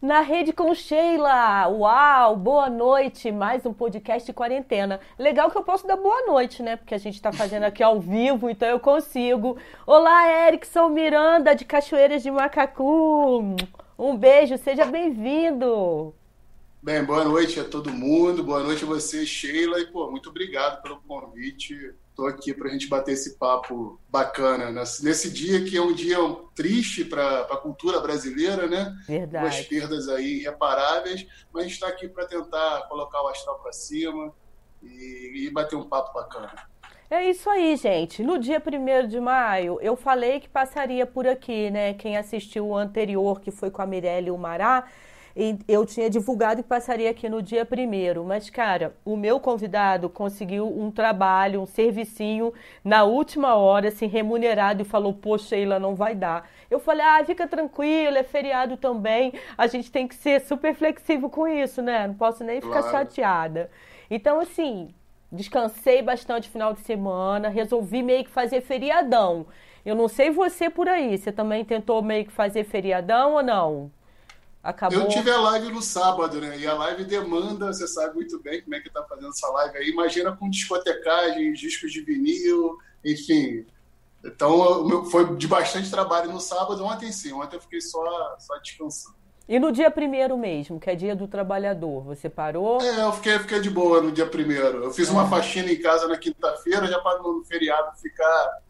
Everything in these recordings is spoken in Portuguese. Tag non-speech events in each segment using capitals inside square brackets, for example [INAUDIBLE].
Na rede com Sheila. Uau, boa noite. Mais um podcast de quarentena. Legal que eu posso dar boa noite, né? Porque a gente está fazendo aqui ao vivo, então eu consigo. Olá, Erickson Miranda, de Cachoeiras de Macacu. Um beijo, seja bem-vindo. Bem, boa noite a todo mundo. Boa noite a você, Sheila. E, pô, muito obrigado pelo convite. Estou aqui para a gente bater esse papo bacana nesse dia que é um dia triste para a cultura brasileira, né? Verdade. Duas perdas aí irreparáveis, mas a gente está aqui para tentar colocar o astral para cima e, e bater um papo bacana. É isso aí, gente. No dia 1 de maio, eu falei que passaria por aqui, né? Quem assistiu o anterior, que foi com a Mirelle e o Mará, eu tinha divulgado que passaria aqui no dia primeiro, mas cara, o meu convidado conseguiu um trabalho, um servicinho na última hora, assim, remunerado e falou: Pô, Sheila, não vai dar. Eu falei: Ah, fica tranquilo, é feriado também, a gente tem que ser super flexível com isso, né? Não posso nem ficar claro. chateada. Então, assim, descansei bastante final de semana, resolvi meio que fazer feriadão. Eu não sei você por aí, você também tentou meio que fazer feriadão ou não? Acabou... Eu tive a live no sábado, né? E a live demanda, você sabe muito bem como é que tá fazendo essa live aí. Imagina com discotecagem, discos de vinil, enfim. Então foi de bastante trabalho no sábado. Ontem sim, ontem eu fiquei só, só descansando. E no dia primeiro mesmo, que é dia do trabalhador, você parou? É, eu fiquei, fiquei de boa no dia primeiro. Eu fiz uma faxina em casa na quinta-feira, já para no feriado ficar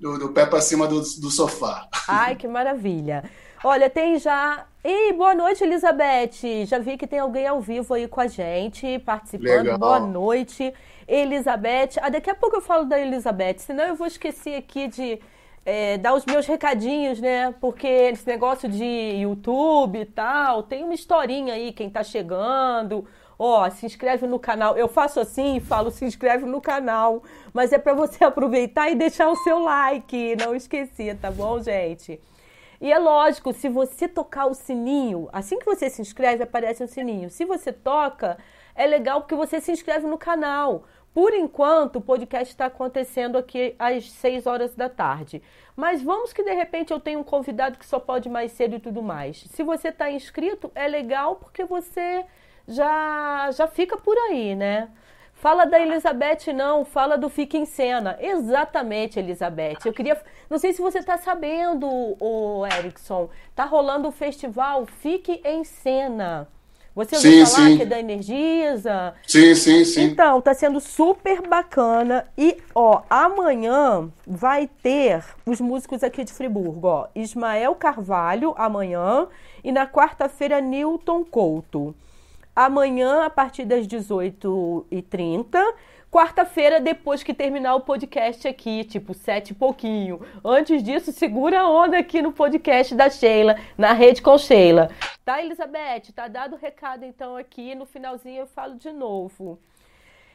do, do pé para cima do, do sofá. Ai, que maravilha. Olha, tem já. Ei, boa noite, Elizabeth. Já vi que tem alguém ao vivo aí com a gente, participando. Legal. Boa noite, Elizabeth. Ah, daqui a pouco eu falo da Elizabeth, senão eu vou esquecer aqui de é, dar os meus recadinhos, né? Porque esse negócio de YouTube e tal, tem uma historinha aí, quem tá chegando. Ó, se inscreve no canal. Eu faço assim e falo se inscreve no canal. Mas é para você [LAUGHS] aproveitar e deixar o seu like. Não esqueça, tá bom, gente? E é lógico, se você tocar o sininho, assim que você se inscreve, aparece um sininho. Se você toca, é legal porque você se inscreve no canal. Por enquanto, o podcast está acontecendo aqui às 6 horas da tarde. Mas vamos que de repente eu tenho um convidado que só pode mais cedo e tudo mais. Se você está inscrito, é legal porque você já, já fica por aí, né? Fala da Elizabeth, não, fala do Fique em Cena. Exatamente, Elizabeth. Eu queria. Não sei se você está sabendo, o Erickson. Tá rolando o festival Fique em Cena. Você ouviu sim, falar sim. que é da Energisa? Sim, sim, sim. Então, tá sendo super bacana. E, ó, amanhã vai ter os músicos aqui de Friburgo, ó. Ismael Carvalho, amanhã. E na quarta-feira, Newton Couto amanhã a partir das 18h30. Quarta-feira, depois que terminar o podcast aqui, tipo sete e pouquinho. Antes disso, segura a onda aqui no podcast da Sheila, na rede com Sheila. Tá, Elizabeth? Tá dado o recado então aqui. No finalzinho eu falo de novo.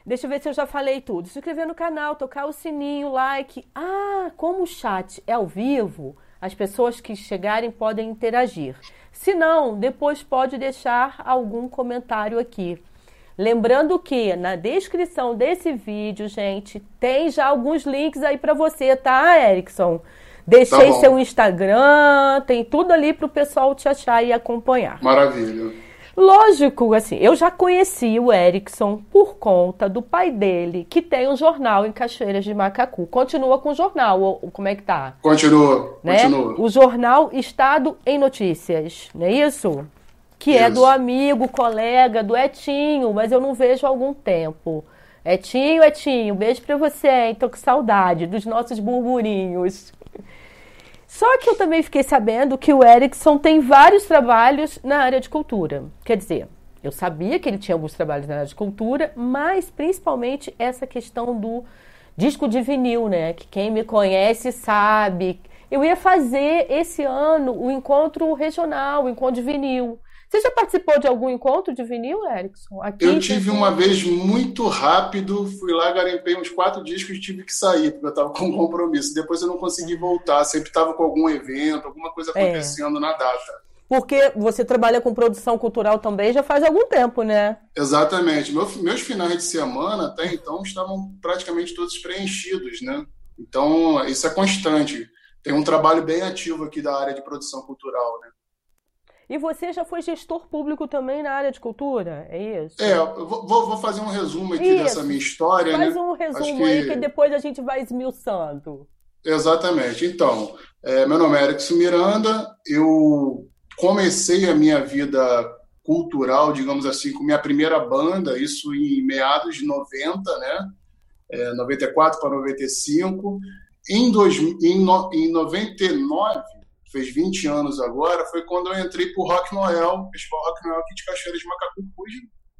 Deixa eu ver se eu já falei tudo. Se inscrever no canal, tocar o sininho, like. Ah, como o chat é ao vivo, as pessoas que chegarem podem interagir. Se não, depois pode deixar algum comentário aqui. Lembrando que na descrição desse vídeo, gente, tem já alguns links aí para você, tá, Erickson? Deixei tá seu Instagram, tem tudo ali para o pessoal te achar e acompanhar. Maravilha. Lógico, assim, eu já conheci o Erickson por conta do pai dele, que tem um jornal em Cachoeiras de Macacu. Continua com o jornal, como é que tá? Continua, né? continua. O jornal Estado em Notícias, não é isso? Que isso. é do amigo, colega, do Etinho, mas eu não vejo há algum tempo. Etinho, Etinho, beijo pra você, hein? Tô com saudade dos nossos burburinhos. Só que eu também fiquei sabendo que o Erickson tem vários trabalhos na área de cultura. Quer dizer, eu sabia que ele tinha alguns trabalhos na área de cultura, mas principalmente essa questão do disco de vinil, né? Que quem me conhece sabe. Eu ia fazer esse ano o encontro regional, o encontro de vinil. Você já participou de algum encontro de vinil, Erickson? Aqui, eu tive uma vez muito rápido, fui lá, garimpei uns quatro discos e tive que sair, porque eu estava com um compromisso. Depois eu não consegui voltar, sempre estava com algum evento, alguma coisa é. acontecendo é. na data. Porque você trabalha com produção cultural também já faz algum tempo, né? Exatamente. Meu, meus finais de semana, até então, estavam praticamente todos preenchidos, né? Então, isso é constante. Tem um trabalho bem ativo aqui da área de produção cultural, né? E você já foi gestor público também na área de cultura, é isso? É, vou, vou fazer um resumo aqui isso. dessa minha história. Faz né? um resumo que... aí que depois a gente vai esmiuçando. Exatamente. Então, é, meu nome é Erickson Miranda, eu comecei a minha vida cultural, digamos assim, com minha primeira banda, isso em meados de 90, né? É, 94 para 95. Em, dois, em, no, em 99, fez 20 anos agora, foi quando eu entrei para o Rock Noel, Festival Rock Noel aqui de Cachoeiras de Macacu, cujo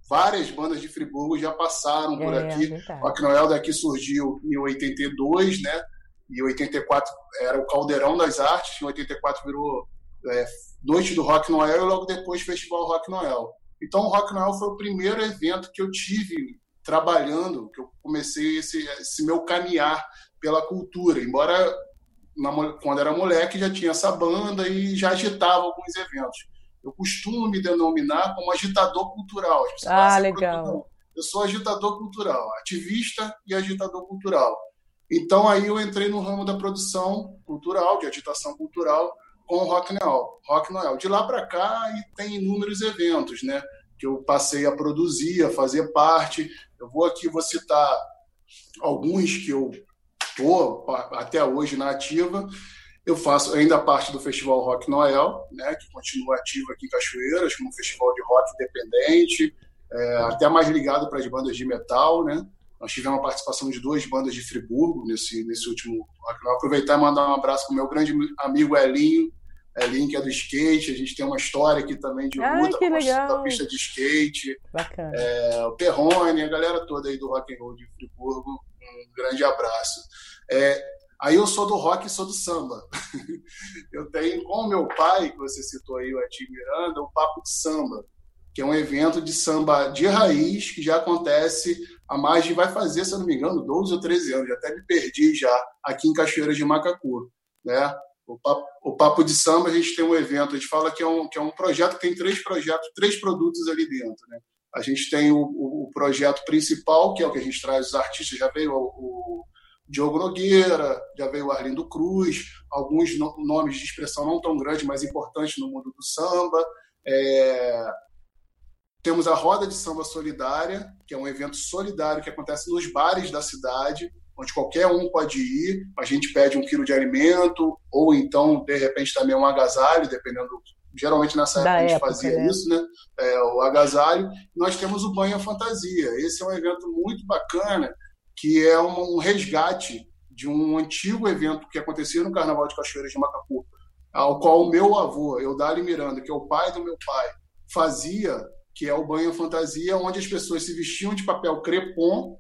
várias bandas de Friburgo já passaram por é, aqui. É Rock Noel daqui surgiu em 82, né? E 84 era o Caldeirão das Artes, em 84 virou é, Noite do Rock Noel e logo depois Festival Rock Noel. Então o Rock Noel foi o primeiro evento que eu tive trabalhando, que eu comecei esse, esse meu caminhar pela cultura, embora na, quando era moleque já tinha essa banda e já agitava alguns eventos. Eu costumo me denominar como agitador cultural. Ah, legal. Eu sou agitador cultural, ativista e agitador cultural. Então aí eu entrei no ramo da produção cultural, de agitação cultural, com o Rock Noel. Rock Noel. De lá para cá e tem inúmeros eventos, né? Que eu passei a produzir, a fazer parte. Eu vou aqui vou citar alguns que eu estou até hoje na ativa. Eu faço ainda parte do Festival Rock Noel, né, que continua ativo aqui em Cachoeiras, como um festival de rock independente, é, até mais ligado para as bandas de metal, né? Nós tivemos a participação de duas bandas de Friburgo nesse, nesse último Rock Noel. Aproveitar e mandar um abraço para o meu grande amigo Elinho, Elinho que é do skate. A gente tem uma história aqui também de luta da pista de skate. Bacana. É, o Perrone, a galera toda aí do rock and roll de Friburgo. Um grande abraço. É, aí eu sou do rock e sou do samba. [LAUGHS] eu tenho com meu pai, que você citou aí, o Ati Miranda, o Papo de Samba, que é um evento de samba de raiz que já acontece há mais de, vai fazer, se eu não me engano, 12 ou 13 anos, já até me perdi já, aqui em Cachoeiras de Macacu. Né? O Papo, o Papo de Samba, a gente tem um evento, a gente fala que é um, que é um projeto que tem três projetos, três produtos ali dentro. Né? A gente tem o, o, o, projeto principal, que é o que a gente traz os artistas, já veio o Diogo Nogueira, já veio o Arlindo Cruz, alguns no, nomes de expressão não tão grandes, mas importantes no mundo do samba. É... Temos a Roda de Samba Solidária, que é um evento solidário que acontece nos bares da cidade, onde qualquer um pode ir. A gente pede um quilo de alimento, ou então, de repente, também um agasalho, dependendo. Geralmente nessa época, a gente fazia né? isso, né? É, o agasalho. Nós temos o Banho Fantasia. Esse é um evento muito bacana, que é um, resgate de um antigo evento que acontecia no Carnaval de Cachoeiras de Macapu, ao qual o meu avô, Eudálio Miranda, que é o pai do meu pai, fazia, que é o banho fantasia, onde as pessoas se vestiam de papel crepom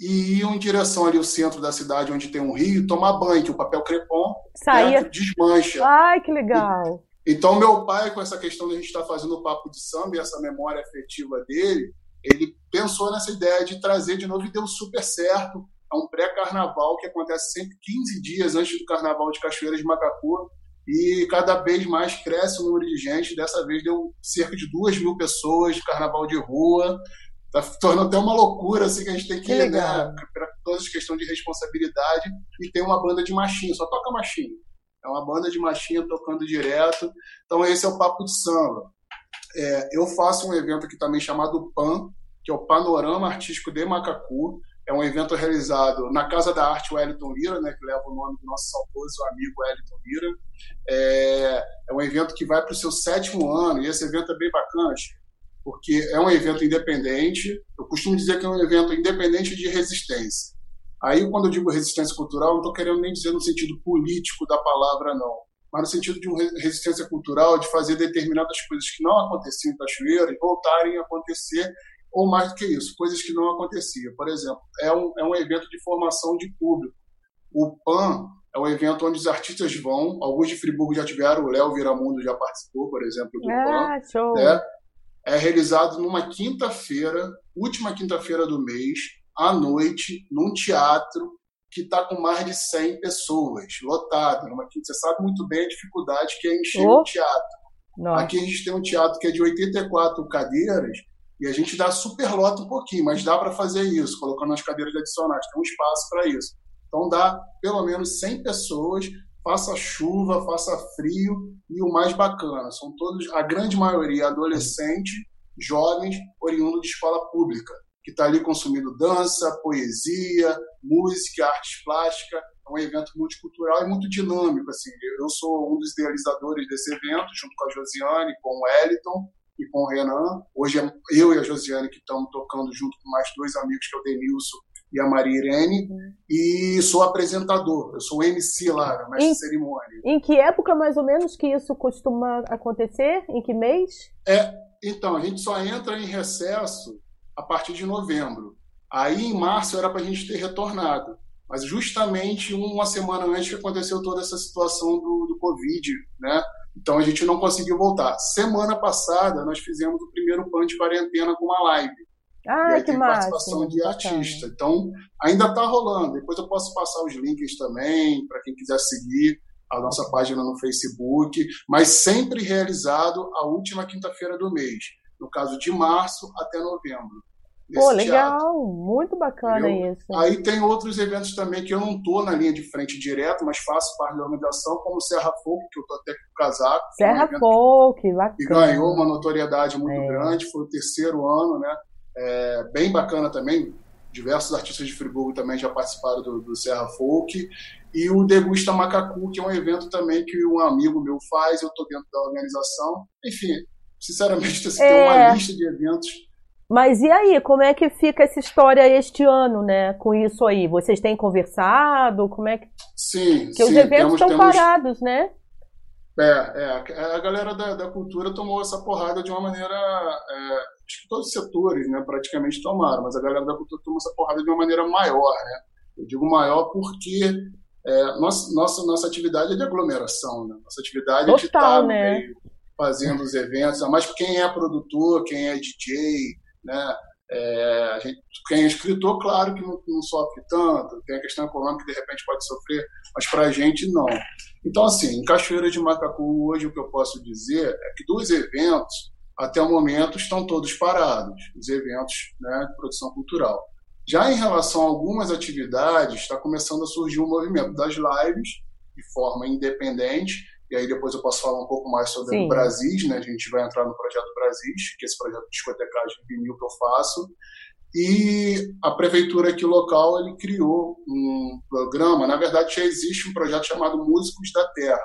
e iam em direção ali ao centro da cidade, onde tem um rio, tomar banho, que o papel crepom Saía... desmancha. Ai, que legal! Então, meu pai, com essa questão de a gente estar tá fazendo o papo de samba e essa memória afetiva dele, ele pensou nessa ideia de trazer de novo e deu super certo. É um pré-carnaval que acontece sempre 15 dias antes do carnaval de Cachoeiras de Macacu. E cada vez mais cresce o número de gente. Dessa vez deu cerca de duas mil pessoas de carnaval de rua tá tornando até uma loucura, assim, que a gente tem que, que né, para todas as questões de responsabilidade, e tem uma banda de machinho, só toca machinho. É uma banda de machinho tocando direto. Então esse é o Papo de Samba. É, eu faço um evento aqui também chamado PAN, que é o Panorama Artístico de Macacu. É um evento realizado na Casa da Arte Wellington Lira, né, que leva o nome do nosso saudoso amigo Wellington Lira. É, é um evento que vai para o seu sétimo ano, e esse evento é bem bacana porque é um evento independente. Eu costumo dizer que é um evento independente de resistência. Aí, quando eu digo resistência cultural, não estou querendo nem dizer no sentido político da palavra, não. Mas no sentido de uma resistência cultural, de fazer determinadas coisas que não aconteciam em Cachoeira e voltarem a acontecer, ou mais do que isso, coisas que não aconteciam. Por exemplo, é um, é um evento de formação de público. O PAN é um evento onde os artistas vão, alguns de Friburgo já tiveram, o Léo Viramundo já participou, por exemplo, do ah, PAN. Show. Né? é realizado numa quinta-feira, última quinta-feira do mês, à noite, num teatro que está com mais de 100 pessoas, lotado. Você sabe muito bem a dificuldade que é encher oh. um teatro. Nossa. Aqui a gente tem um teatro que é de 84 cadeiras e a gente dá super lota um pouquinho, mas dá para fazer isso, colocando as cadeiras adicionais. Tem um espaço para isso. Então dá pelo menos 100 pessoas faça chuva, faça frio e o mais bacana, são todos, a grande maioria adolescente, jovens, oriundo de escola pública, que está ali consumindo dança, poesia, música, artes plásticas. É um evento multicultural e muito dinâmico. Assim. Eu sou um dos idealizadores desse evento, junto com a Josiane, com o Wellington e com o Renan. Hoje é eu e a Josiane que estamos tocando junto com mais dois amigos, que é o Denilson e a Maria Irene, uhum. e sou apresentador, eu sou MC lá, mestre em, cerimônia. Em que época mais ou menos que isso costuma acontecer? Em que mês? É, então, a gente só entra em recesso a partir de novembro. Aí em março era para a gente ter retornado, mas justamente uma semana antes que aconteceu toda essa situação do, do Covid, né? Então a gente não conseguiu voltar. Semana passada nós fizemos o primeiro PAN de quarentena com uma live. Ah, que tem massa. participação de artista. Então, ainda está rolando. Depois eu posso passar os links também, para quem quiser seguir a nossa página no Facebook, mas sempre realizado a última quinta-feira do mês. No caso de março até novembro. Pô, legal, teatro. muito bacana Entendeu? isso. Aí tem outros eventos também que eu não estou na linha de frente direto, mas faço parte da organização, como o Serra Folk, que eu estou até com o casaco. Serra é um Folk, bacana. E ganhou uma notoriedade muito é. grande, foi o terceiro ano, né? é, bem bacana também. Diversos artistas de Friburgo também já participaram do, do Serra Folk. E o Degusta Macacu, que é um evento também que um amigo meu faz, eu estou dentro da organização. Enfim, sinceramente, [LAUGHS] assim, é... tem uma é. lista de eventos mas e aí, como é que fica essa história este ano, né? Com isso aí? Vocês têm conversado? Como é que. Sim, Porque sim, os eventos temos, estão temos... parados, né? É, é, a galera da, da, cultura tomou essa porrada de uma maneira. É, acho que todos os setores né, praticamente tomaram, mas a galera da cultura tomou essa porrada de uma maneira maior. Né? Eu digo maior porque é, nossa, nossa, nossa atividade é de aglomeração. Né? Nossa atividade Total, é de estar né? meio, fazendo os eventos, mas quem é produtor, quem é DJ, né? É, gente, quem é escritor, claro que não, não, sofre tanto, tem a questão econômica que de repente pode sofrer, mas para a gente não. Então, assim, em Cachoeira de Macacu, hoje o que eu posso dizer é que dos eventos, até o momento, estão todos parados, os eventos né, de produção cultural. Já em relação a algumas atividades, está começando a surgir um movimento das lives, de forma independente, e aí depois eu posso falar um pouco mais sobre Sim. o Brasis, né? A gente vai entrar no projeto Brasis, que é esse projeto de discotecagem vinil que eu faço. E a prefeitura aqui local ele criou um programa, na verdade já existe um projeto chamado Músicos da Terra,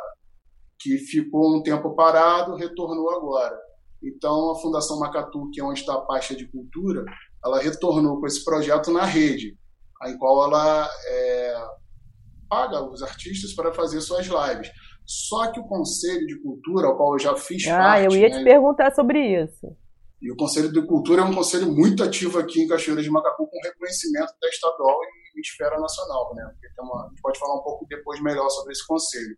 que ficou um tempo parado, retornou agora. Então a Fundação Macatu, que é onde está a pasta de cultura, ela retornou com esse projeto na rede, em qual ela é, paga os artistas para fazer suas lives. Só que o Conselho de Cultura, ao qual eu já fiz ah, parte... Ah, eu ia né, te perguntar sobre isso. E o Conselho de Cultura é um conselho muito ativo aqui em Cachoeira de Macacu, com reconhecimento da estadual e esfera nacional. Né? Porque uma, a gente pode falar um pouco depois melhor sobre esse conselho.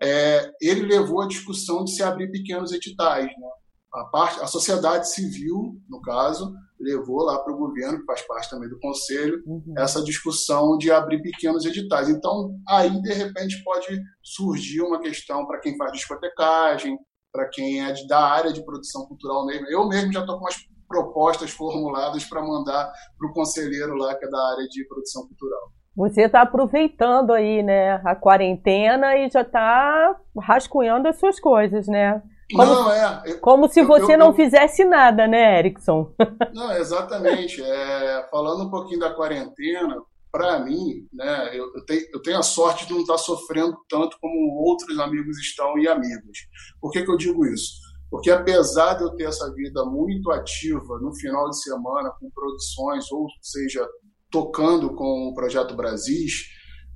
É, ele levou a discussão de se abrir pequenos editais. Né? A, parte, a sociedade civil, no caso, levou lá para o governo, que faz parte também do conselho, uhum. essa discussão de abrir pequenos editais. Então, aí, de repente, pode surgir uma questão para quem faz discotecagem, para quem é de, da área de produção cultural mesmo. Eu mesmo já estou com umas propostas formuladas para mandar para o conselheiro lá, que é da área de produção cultural. Você está aproveitando aí, né, a quarentena e já está rascunhando as suas coisas, né? Como, não, é. Eu, como se você eu, não fizesse nada, né, Erickson? [LAUGHS] Não, exatamente. É, falando um pouquinho da quarentena, para mim, né, eu, eu, tenho, eu tenho a sorte de não estar tá sofrendo tanto como outros amigos estão e amigos. Por que, que eu digo isso? Porque apesar de eu ter essa vida muito ativa no final de semana, com produções, ou seja, tocando com o Projeto Brasis,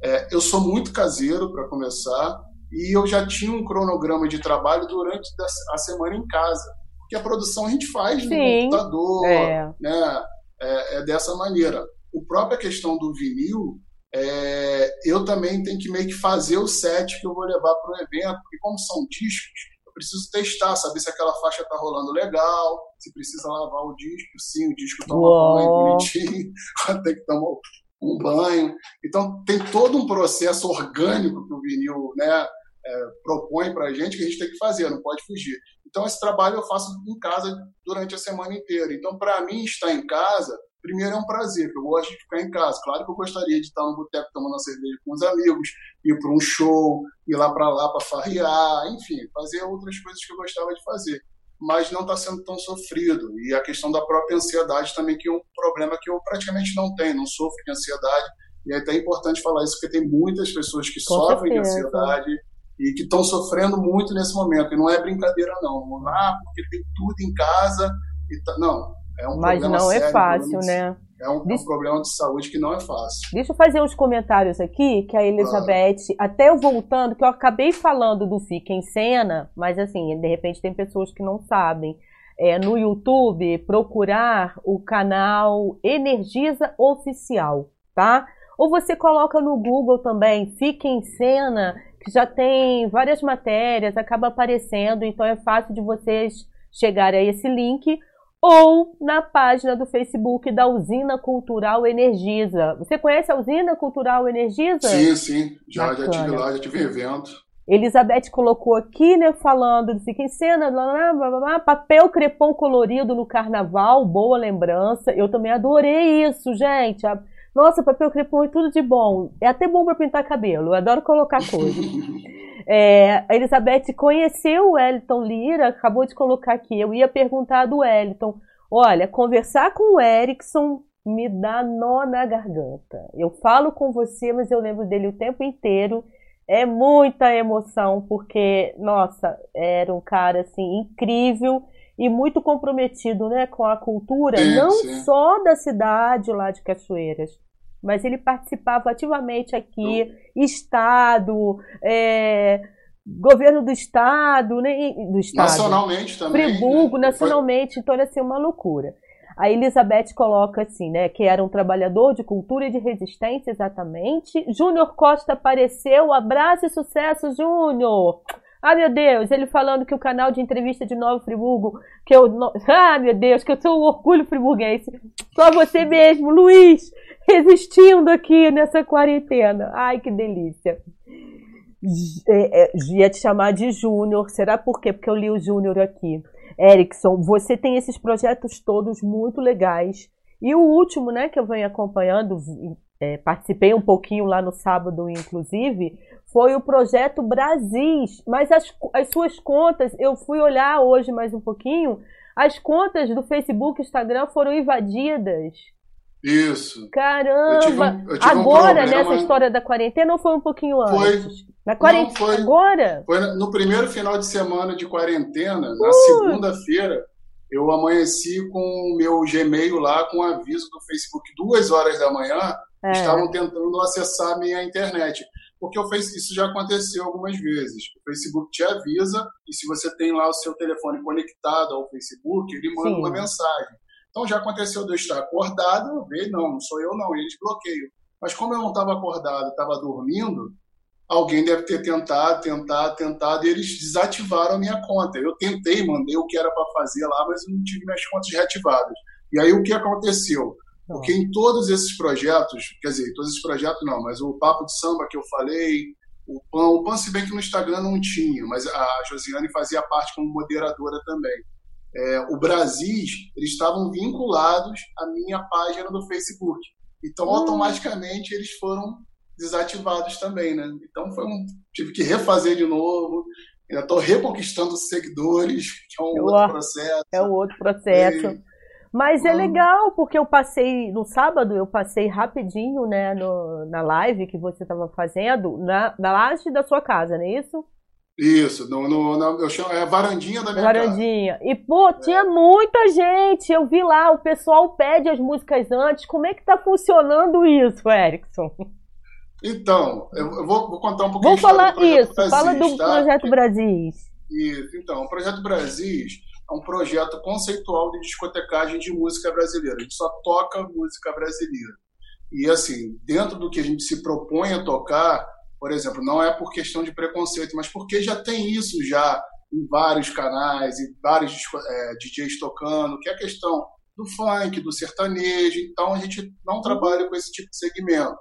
é, eu sou muito caseiro, para começar, e eu já tinha um cronograma de trabalho durante a semana em casa. Porque a produção a gente faz Sim, no computador, é. né? É, é, dessa maneira. O própria questão do vinil, é, eu também tenho que meio que fazer o set que eu vou levar para o evento, porque como são discos, eu preciso testar, saber se aquela faixa está rolando legal, se precisa lavar o disco, sim, o disco toma Uou. banho bonitinho, [LAUGHS] tem que tomar um banho. Então tem todo um processo orgânico que o vinil, né? É, propõe para a gente que a gente tem que fazer, não pode fugir. Então, esse trabalho eu faço em casa durante a semana inteira. Então, para mim, estar em casa primeiro é um prazer, que eu gosto de ficar em casa. Claro que eu gostaria de estar no boteco tomando uma cerveja com os amigos, ir para um show, ir lá para lá para farrear, enfim, fazer outras coisas que eu gostava de fazer. Mas não está sendo tão sofrido. E a questão da própria ansiedade também, que é um problema que eu praticamente não tenho, não sofro de ansiedade. E é até importante falar isso, porque tem muitas pessoas que com sofrem certeza. de ansiedade e que estão sofrendo muito nesse momento. E não é brincadeira, não. Ah, porque tem tudo em casa. E tá... Não, é um Mas não é sério, é fácil, né? É um, Deixa... um, problema de saúde que não é fácil. Deixa eu fazer uns comentários aqui, que a Elizabeth, até eu voltando, que eu acabei falando do Fica em Cena, mas assim, de repente tem pessoas que não sabem. É, no YouTube, procurar o canal Energiza Oficial, tá? Ou você coloca no Google também, Fica em Cena, já tem várias matérias, acaba aparecendo, então é fácil de vocês chegarem a esse link ou na página do Facebook da Usina Cultural Energiza. Você conhece a Usina Cultural Energiza? Sim, sim. Já, já tive lá, já tive evento. Elizabeth colocou aqui, né, falando do Fica em Cena, blá, blá, blá, papel crepom colorido no carnaval, boa lembrança. Eu também adorei isso, gente. Nossa, papel crepom é tudo de bom. É até bom para pintar cabelo. Eu adoro colocar coisas. [LAUGHS] É, a Elizabeth conheceu o Wellington Lira, acabou de colocar aqui. Eu ia perguntar do Wellington. Olha, conversar com o Erickson me dá nó na garganta. Eu falo com você, mas eu lembro dele o tempo inteiro. É muita emoção, porque, nossa, era um cara assim incrível e muito comprometido né, com a cultura, sim, não sim. só da cidade lá de Cachoeiras, mas ele participava ativamente aqui, Estado, é, governo do Estado, né, do Estado. Nacionalmente também. Friburgo, né? nacionalmente, então era assim, uma loucura. A Elizabeth coloca assim, né, que era um trabalhador de cultura e de resistência, exatamente. Júnior Costa apareceu, abraço e sucesso, Júnior! Ah, meu Deus, ele falando que o canal de entrevista de Nova Friburgo, que eu. [LAUGHS] Ah, meu Deus, que eu sou um orgulho friburguense. Só você mesmo, Luiz, resistindo aqui nessa quarentena. Ai, que delícia. É, é, ia te chamar de Júnior. Será por quê? Porque eu li o Júnior aqui. Erickson, você tem esses projetos todos muito legais. E o último, né, que eu venho acompanhando, é, participei um pouquinho lá no sábado, inclusive, foi o projeto Brasis. Mas as, as suas contas, eu fui olhar hoje mais um pouquinho, as contas do Facebook e Instagram foram invadidas. Isso. Caramba! Um, Agora, um nessa história da quarentena, ou foi um pouquinho antes? Foi. Na quarentena? Não, foi, Agora? Foi no primeiro final de semana de quarentena, uh. na segunda-feira, eu amanheci com o meu Gmail lá com um aviso do Facebook, duas horas da manhã, é. estavam tentando acessar a minha internet porque o Facebook, isso já aconteceu algumas vezes. O Facebook te avisa e se você tem lá o seu telefone conectado ao Facebook, ele manda Sim. uma mensagem. Então já aconteceu de eu estar acordado, eu ver, não, não sou eu não, eles bloqueiam. Mas como eu não estava acordado, estava dormindo, alguém deve ter tentado, tentado, tentado, e eles desativaram a minha conta. Eu tentei, mandei o que era para fazer lá, mas eu não tive minhas contas reativadas. E aí o que aconteceu? Porque em todos esses projetos, quer dizer, todos esses projetos não, mas o Papo de Samba que eu falei, o PAN, o PAN se bem que no Instagram não tinha, mas a Josiane fazia parte como moderadora também. É, o Brasis, eles estavam vinculados à minha página do Facebook. Então, hum. automaticamente, eles foram desativados também, né? Então, foi um, tive que refazer de novo. Ainda estou reconquistando seguidores, que é um outro processo. É um outro processo. E, mas é legal, porque eu passei, no sábado, eu passei rapidinho, né, no, na live que você estava fazendo, na, na laje da sua casa, não é isso? Isso, no, no, na, eu chamo, é a varandinha da minha varandinha. casa. E, pô, é. tinha muita gente. Eu vi lá, o pessoal pede as músicas antes. Como é que tá funcionando isso, Erickson? Então, eu vou, vou contar um pouquinho Vamos falar isso, Brasis, fala do tá? Projeto Brasis. Isso, então, o Projeto Brasis é um projeto conceitual de discotecagem de música brasileira. A gente só toca música brasileira. E, assim, dentro do que a gente se propõe a tocar, por exemplo, não é por questão de preconceito, mas porque já tem isso já em vários canais, e vários é, DJs tocando, que é a questão do funk, do sertanejo. Então, a gente não trabalha com esse tipo de segmento.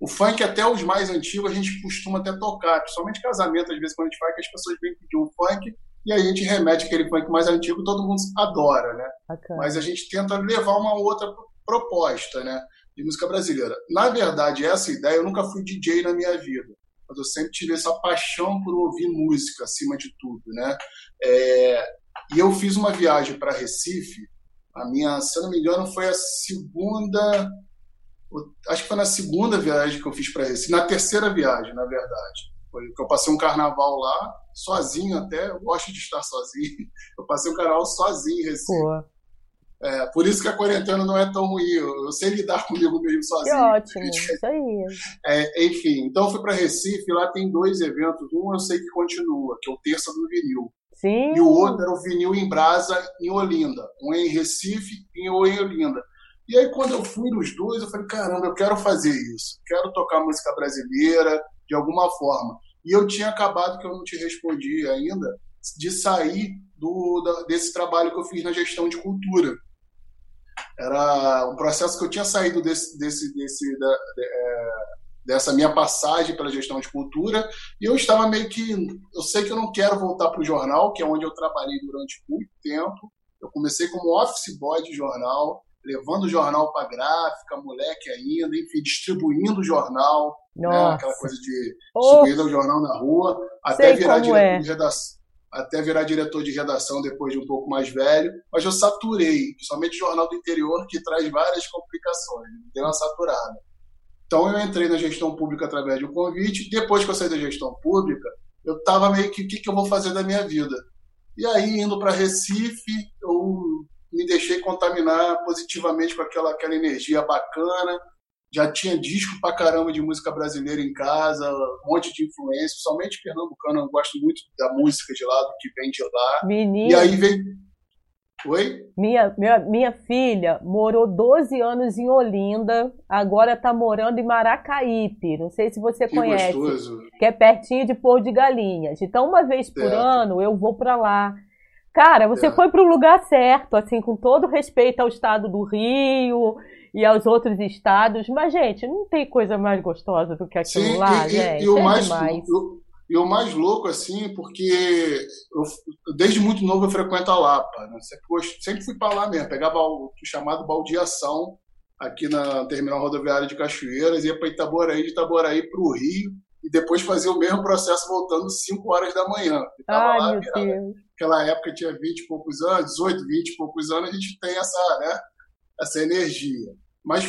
O funk, até os mais antigos, a gente costuma até tocar, principalmente casamento, às vezes, quando a gente faz, que as pessoas vêm pedir um funk e aí a gente remete aquele funk mais antigo, todo mundo adora, né? Bacana. Mas a gente tenta levar uma outra proposta, né? De música brasileira. Na verdade, essa ideia, eu nunca fui DJ na minha vida, mas eu sempre tive essa paixão por ouvir música acima de tudo, né? É, e eu fiz uma viagem para Recife, a minha, se eu não me engano, foi a segunda, acho que foi na segunda viagem que eu fiz para Recife, na terceira viagem, na verdade. Eu passei um carnaval lá, sozinho até, eu gosto de estar sozinho. [LAUGHS] Eu passei um carnaval sozinho em Recife. Pô. É, por isso que a quarentena não é tão ruim. Eu, eu sei lidar [LAUGHS] comigo mesmo sozinho. Que ótimo, [LAUGHS] isso aí. É, enfim, então eu fui para Recife, lá tem dois eventos. Um eu sei que continua, que é o Terça do Vinil. Sim. E o outro era o Vinil em Brasa, em Olinda. Um em Recife e um em Olinda. E aí, quando eu fui nos dois, eu falei: caramba, eu quero fazer isso. Quero tocar música brasileira de alguma forma. E eu tinha acabado, que eu não te respondi ainda, de sair do, da, desse trabalho que eu fiz na gestão de cultura. Era um processo que eu tinha saído desse, desse, desse da, de, é, dessa minha passagem pela gestão de cultura e eu estava meio que eu sei que eu não quero voltar para o jornal que é onde eu trabalhei durante muito tempo eu comecei como office boy de jornal levando o jornal para gráfica moleque ainda enfim distribuindo o jornal né, aquela coisa de subir o jornal na rua até virar diretor é. de redação até virar diretor de redação depois de um pouco mais velho, mas eu saturei, principalmente o Jornal do Interior, que traz várias complicações, deu uma saturada. Então eu entrei na gestão pública através de um convite, depois que eu saí da gestão pública, eu estava meio que, o que, que eu vou fazer da minha vida? E aí, indo para Recife, eu me deixei contaminar positivamente com aquela, aquela energia bacana, já tinha disco pra caramba de música brasileira em casa, um monte de influência, somente pernambucano, eu gosto muito da música de lá, do que vem de lá. Menino. E aí vem. Oi? Minha, minha, minha filha morou 12 anos em Olinda, agora está morando em Maracaípe. Não sei se você que conhece. Gostoso. Que é pertinho de Pôr de Galinhas. Então, uma vez por certo. ano, eu vou para lá. Cara, você certo. foi para o lugar certo, assim, com todo respeito ao estado do Rio e aos outros estados. Mas, gente, não tem coisa mais gostosa do que aquilo Sim, lá, e, gente. E, e o é mais, demais. e o mais louco, assim, porque eu, desde muito novo eu frequento a Lapa. Né? Sempre, sempre fui para lá mesmo. Pegava o chamado baldeação aqui na terminal rodoviária de Cachoeiras, ia para Itaboraí, de Itaboraí para o Rio, e depois fazia o mesmo processo voltando 5 horas da manhã. Ai, lá, meu Deus. Naquela época tinha 20 e poucos anos, 18, 20 e poucos anos, a gente tem essa, né? essa energia. Mas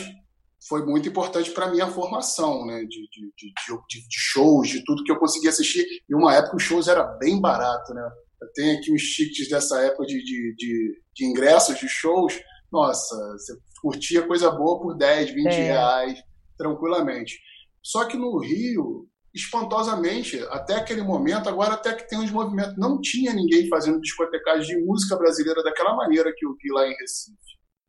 foi muito importante para a minha formação, né? De, de, de, de, shows, de tudo que eu conseguia assistir. E uma época os shows era bem barato, né? Eu tenho aqui uns tickets dessa época de, de, de, de ingressos de shows. Nossa, você curtia coisa boa por 10, 20 é. reais, tranquilamente. Só que no Rio, espantosamente, até aquele momento, agora até que tem uns movimentos, não tinha ninguém fazendo discotecagem de música brasileira daquela maneira que eu vi lá em Recife.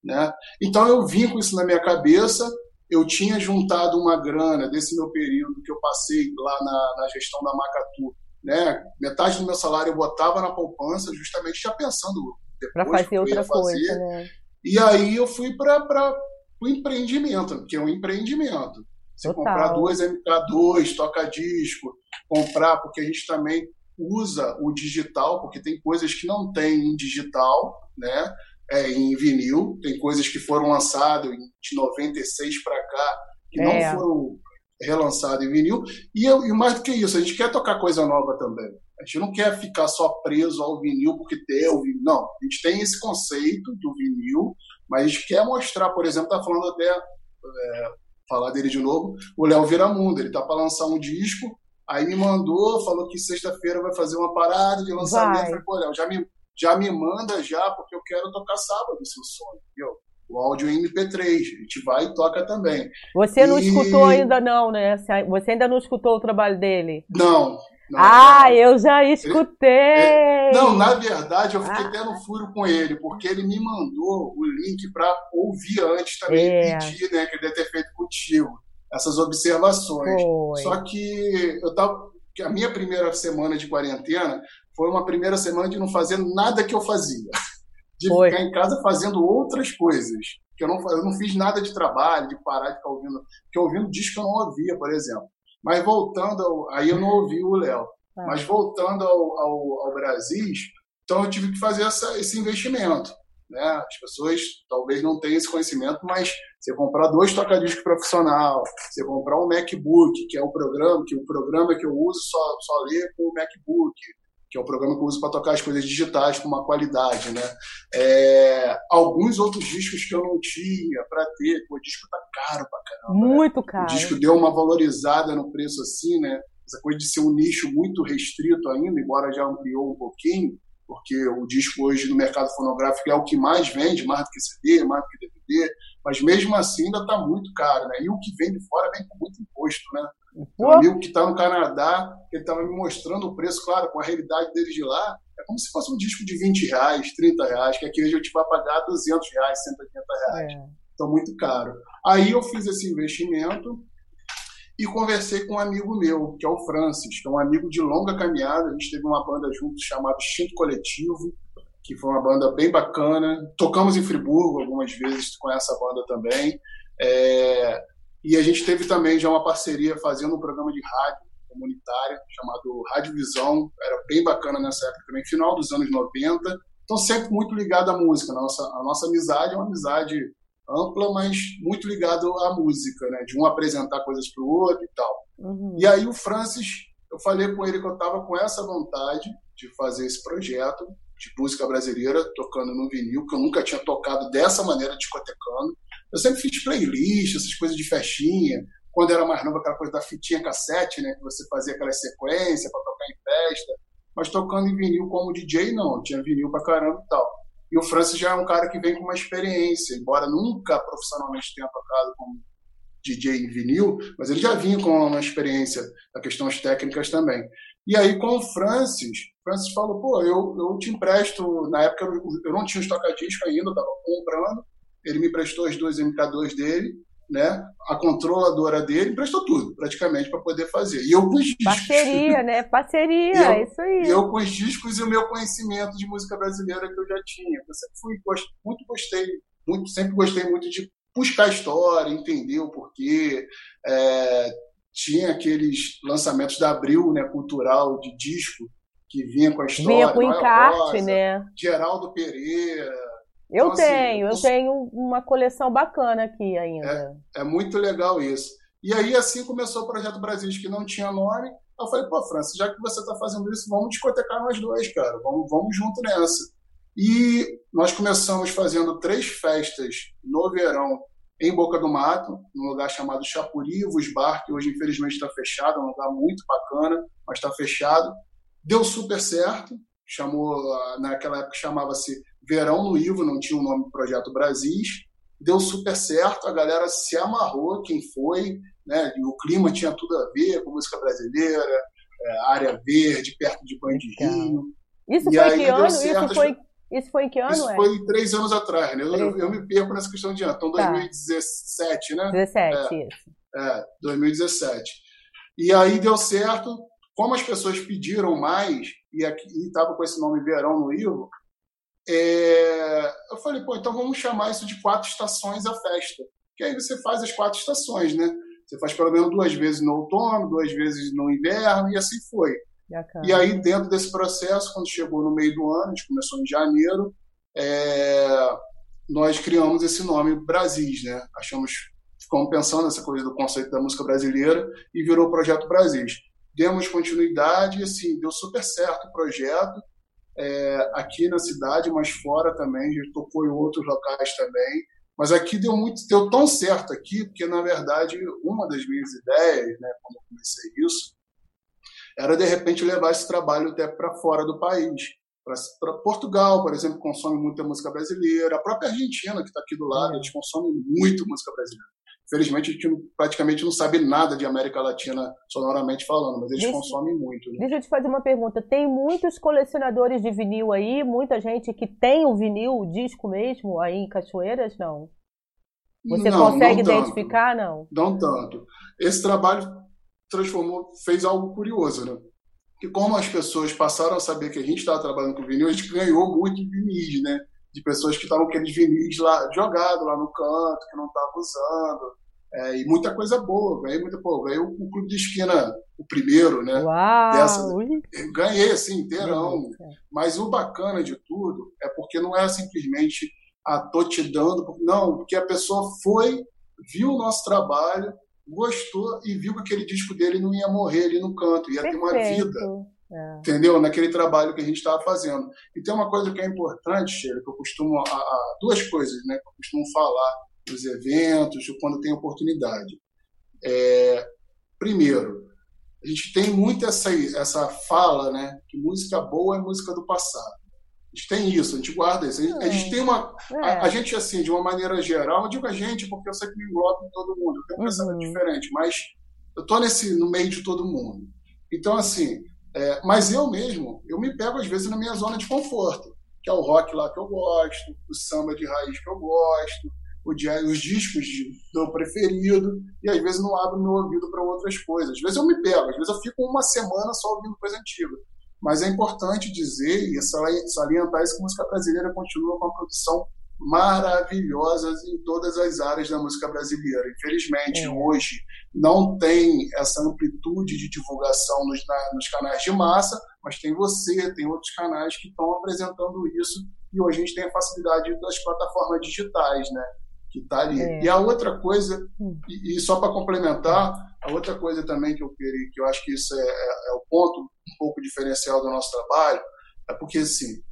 Né? Então eu vim com isso na minha cabeça, eu tinha juntado uma grana desse meu período que eu passei lá na, na gestão da Macatu, né? metade do meu salário eu botava na poupança, justamente já pensando para fazer outra coisa. Né? E aí eu fui para o empreendimento, que é um empreendimento. Você Total. comprar dois MK2, toca disco, comprar, porque a gente também usa o digital, porque tem coisas que não tem em digital, né? é, em vinil, tem coisas que foram lançadas de 96 para cá que é. não foram relançadas em vinil. E, e mais do que isso, a gente quer tocar coisa nova também. A gente não quer ficar só preso ao vinil porque tem o vinil. Não, a gente tem esse conceito do vinil, mas a gente quer mostrar, por exemplo, tá falando até é, falar dele de novo, o Léo Viramundo, ele tá para lançar um disco, aí me mandou, falou que sexta-feira vai fazer uma parada de lançamento, vai. falei, pô, Léo, já me já me manda já, porque eu quero tocar sábado seu som, entendeu? O áudio em MP3, a gente vai e toca também. Você não e... escutou ainda não, né? Você ainda não escutou o trabalho dele? Não. Ah, eu já escutei! Ele... não, na verdade, eu fiquei ah. até no furo com ele, porque ele me mandou o link para ouvir antes também, é. pedir, né? Que ele deve ter feito contigo, essas observações. Foi. Só que eu tava. A minha primeira semana de quarentena foi uma primeira semana de não fazer nada que eu fazia. De foi. ficar em casa fazendo outras coisas. Que eu não, eu não fiz nada de trabalho, de parar de ficar ouvindo. Porque ouvindo disco eu não ouvia, por exemplo. Mas voltando, ao, aí eu não ouvi o Léo. Ah. Mas voltando ao, ao, ao Brasil, então eu tive que fazer essa, esse investimento. né? As pessoas talvez não tenham esse conhecimento, mas você comprar dois tocadiscos profissional, você comprar um MacBook, que é o programa, que o programa que eu uso só, só lê com o MacBook, que é o programa que eu uso para tocar as coisas digitais com uma qualidade, né? É, alguns outros discos que eu não tinha para ter, o disco tá caro pra caramba. Né? Muito né? caro. O disco deu uma valorizada no preço assim, né? Essa coisa de ser um nicho muito restrito ainda, embora já ampliou um pouquinho, porque o disco hoje no mercado fonográfico é o que mais vende, mais do que CD, mais do que DVD, mas mesmo assim ainda está muito caro, né? E o que vem de fora vem com muito imposto, né? Um amigo que está no Canadá, ele estava me mostrando o preço, claro, com a realidade deles de lá, é como se fosse um disco de 20 reais, 30 reais, que aqui a gente vai pagar 200 reais, 180 reais. É. Então, muito caro. Aí eu fiz esse investimento e conversei com um amigo meu, que é o Francis, que é um amigo de longa caminhada. A gente teve uma banda juntos chamada Instinto Coletivo, que foi uma banda bem bacana. Tocamos em Friburgo algumas vezes com essa banda também. É... E a gente teve também já uma parceria fazendo um programa de rádio comunitária chamado Rádio Visão. Era bem bacana nessa época também, final dos anos 90. Então, sempre muito ligado à música. A nossa, a nossa amizade é uma amizade ampla, mas muito ligado à música, né? De um apresentar coisas para o outro e tal. Uhum. E aí o Francis, eu falei com ele que eu estava com essa vontade de fazer esse projeto de música brasileira, tocando no vinil, que eu nunca tinha tocado dessa maneira, discotecando. Eu sempre fiz playlist, essas coisas de festinha. Quando era mais novo, aquela coisa da fitinha cassete, né? Que você fazia aquela sequência para tocar em festa. Mas tocando em vinil como DJ, não. Eu tinha vinil pra caramba e tal. E o Francis já é um cara que vem com uma experiência, embora nunca profissionalmente tenha tocado como DJ em vinil, mas ele já vinha com uma experiência na questões técnicas também. E aí, com o Francis, Francis falou: pô, eu, eu te empresto. Na época eu, eu não tinha os tocadiscos ainda, eu estava comprando. Ele me prestou as duas MK2 dele né? A controladora dele prestou tudo, praticamente, para poder fader. E eu com os discos. Parceria, né? Parceria, [LAUGHS] eu, é isso aí. E eu com os discos e o meu conhecimento de música brasileira que eu já tinha. Eu sempre fui, muito gostei, muito, sempre gostei muito de buscar a história, entender o porquê. É, tinha aqueles lançamentos da Abril, né, cultural, de disco, que vinha com a história. Vinha com o encarte, Rosa, né? Geraldo Pereira, eu então, assim, tenho, assim, eu tenho uma coleção bacana aqui ainda. É, é, muito legal isso. E aí, assim começou o Projeto Brasil, que não tinha nome. Eu falei, pô, França, já que você está fazendo isso, vamos discotecar nós dois, cara. Vamos, vamos junto nessa. E nós começamos fazendo três festas no verão em Boca do Mato, num lugar chamado Chapurivos Bar, que hoje infelizmente está fechado, é um lugar muito bacana, mas está fechado. Deu super certo, chamou, naquela época chamava-se Verão no Ivo, não tinha o nome Projeto Brasis. Deu super certo, a galera se amarrou, quem foi, né? E o clima tinha tudo a ver com música brasileira, é, área verde, perto de Bandinho. Isso e foi que ano? Certo, isso foi isso foi em que ano? Isso é? foi três anos atrás, né? Eu, eu, eu, me perco nessa questão de ano. Então, 2017, tá. né? 17, é, isso. É, 2017. E aí deu certo. Como as pessoas pediram mais, e estava com esse nome Verão no Ivo, é, eu falei, pô, então vamos chamar isso de quatro estações a festa. Que aí você faz as quatro estações, né? Você faz pelo menos duas vezes no outono, duas vezes no inverno, e assim foi. E aí, dentro desse processo, quando chegou no meio do ano, a gente começou em janeiro, é, nós criamos esse nome Brasis, né? Achamos, ficamos pensando nessa coisa do conceito da música brasileira e virou o Projeto Brasis. Demos continuidade e, assim, deu super certo o projeto é, aqui na cidade, mas fora também, já tocou em outros locais também. Mas aqui deu muito, deu tão certo aqui, porque na verdade uma das minhas ideias, né, quando eu comecei isso, era de repente levar esse trabalho até para fora do país. Para Portugal, por exemplo, consome muita música brasileira. A própria Argentina, que está aqui do lado, eles consomem muito música brasileira. Felizmente, a gente praticamente não sabe nada de América Latina sonoramente falando, mas eles deixa, consomem muito. Né? Deixa eu te fazer uma pergunta. Tem muitos colecionadores de vinil aí? Muita gente que tem o vinil, o disco mesmo, aí em Cachoeiras? Não? Você não, consegue não identificar? Não? Não tanto. Esse trabalho transformou, fez algo curioso, né? Que como as pessoas passaram a saber que a gente estava trabalhando com vinil, a gente ganhou muito vinis, né? De pessoas que estavam com aqueles vinis lá, jogados lá no canto, que não estavam usando. É, e muita coisa boa, ganhei muita pô, ganhei o, o, Clube de Esquina, o primeiro, né? Uau! Dessa, ganhei assim, inteirão. Mas o bacana de tudo é porque não é simplesmente ah, tô te dando. Não, porque a pessoa foi, viu o nosso trabalho, gostou e viu que aquele disco dele não ia morrer ali no canto, ia Perfeito. ter uma vida. É. Entendeu? Naquele trabalho que a gente estava fazendo. E tem uma coisa que é importante, Sheila, que eu costumo. A, a, duas coisas né, que eu costumo falar nos eventos, quando tem oportunidade. É, primeiro, a gente tem muito essa, essa fala, né? Que música boa é música do passado. A gente tem isso, a gente guarda isso. A gente, a gente tem uma. A, é. a, gente, assim, de uma maneira geral, não digo a gente, porque eu sei que me engloba em todo mundo, eu tenho um uhum. pensamento diferente, mas eu estou nesse, no meio de todo mundo. Então, assim, é, mas eu mesmo, eu me pego às vezes na minha zona de conforto, que é o rock lá que eu gosto, o samba de raiz que eu gosto, jazz, os discos de meu preferido, e às vezes não abro meu ouvido para outras coisas. Às vezes eu me pego, às vezes eu fico uma semana só ouvindo coisa antiga. Mas é importante dizer e salientar isso que a música brasileira continua com uma produção maravilhosa em todas as áreas da música brasileira. Infelizmente, é. hoje não tem essa amplitude de divulgação nos, na, nos canais de massa, mas tem você, tem outros canais que estão apresentando isso e hoje a gente tem a facilidade das plataformas digitais, né? Que está ali. É. E a outra coisa, hum. e, e só para complementar, a outra coisa também que eu queria, que eu acho que isso é, é, é, o ponto um pouco diferencial do nosso trabalho, é porque assim,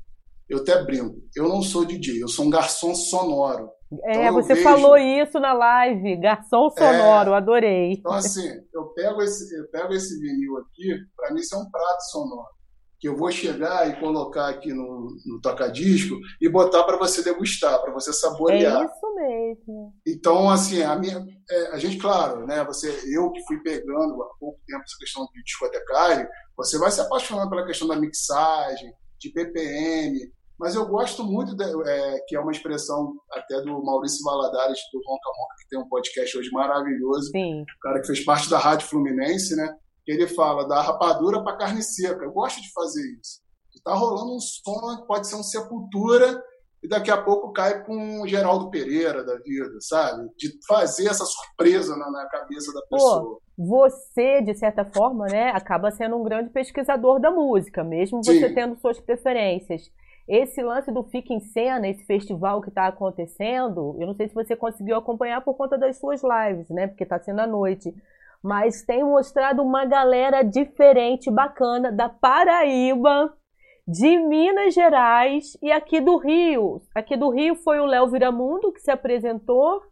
eu até brinco, eu não sou DJ, eu sou um garçom sonoro. É, então, você vejo... falou isso na live, garçom sonoro, é, adorei. Então assim, eu pego esse, eu pego esse vinil aqui, para mim isso é um prato sonoro que eu vou chegar e colocar aqui no, no toca-disco e botar para você degustar, para você saborear. É isso mesmo. Então, assim, a minha, é, a gente, claro, né, você, eu que fui pegando há pouco tempo essa questão de discotecário, você vai se apaixonando pela questão da mixagem, de BPM, mas eu gosto muito, de, é, que é uma expressão até do Maurício Valadares, do Ronca Ronca, que tem um podcast hoje maravilhoso, Sim. o cara que fez parte da Rádio Fluminense, né? Ele fala da rapadura para carne seca. Eu gosto de fazer isso. Está rolando um som que pode ser um sepultura e daqui a pouco cai com um Geraldo Pereira da vida, sabe? De fazer essa surpresa na, na cabeça da pessoa. Pô, você, de certa forma, né, acaba sendo um grande pesquisador da música, mesmo você Sim. tendo suas preferências. Esse lance do Fica em Cena, esse festival que está acontecendo, eu não sei se você conseguiu acompanhar por conta das suas lives, né? Porque está sendo à noite mas tem mostrado uma galera diferente, bacana, da Paraíba, de Minas Gerais e aqui do Rio. Aqui do Rio foi o Léo Viramundo que se apresentou.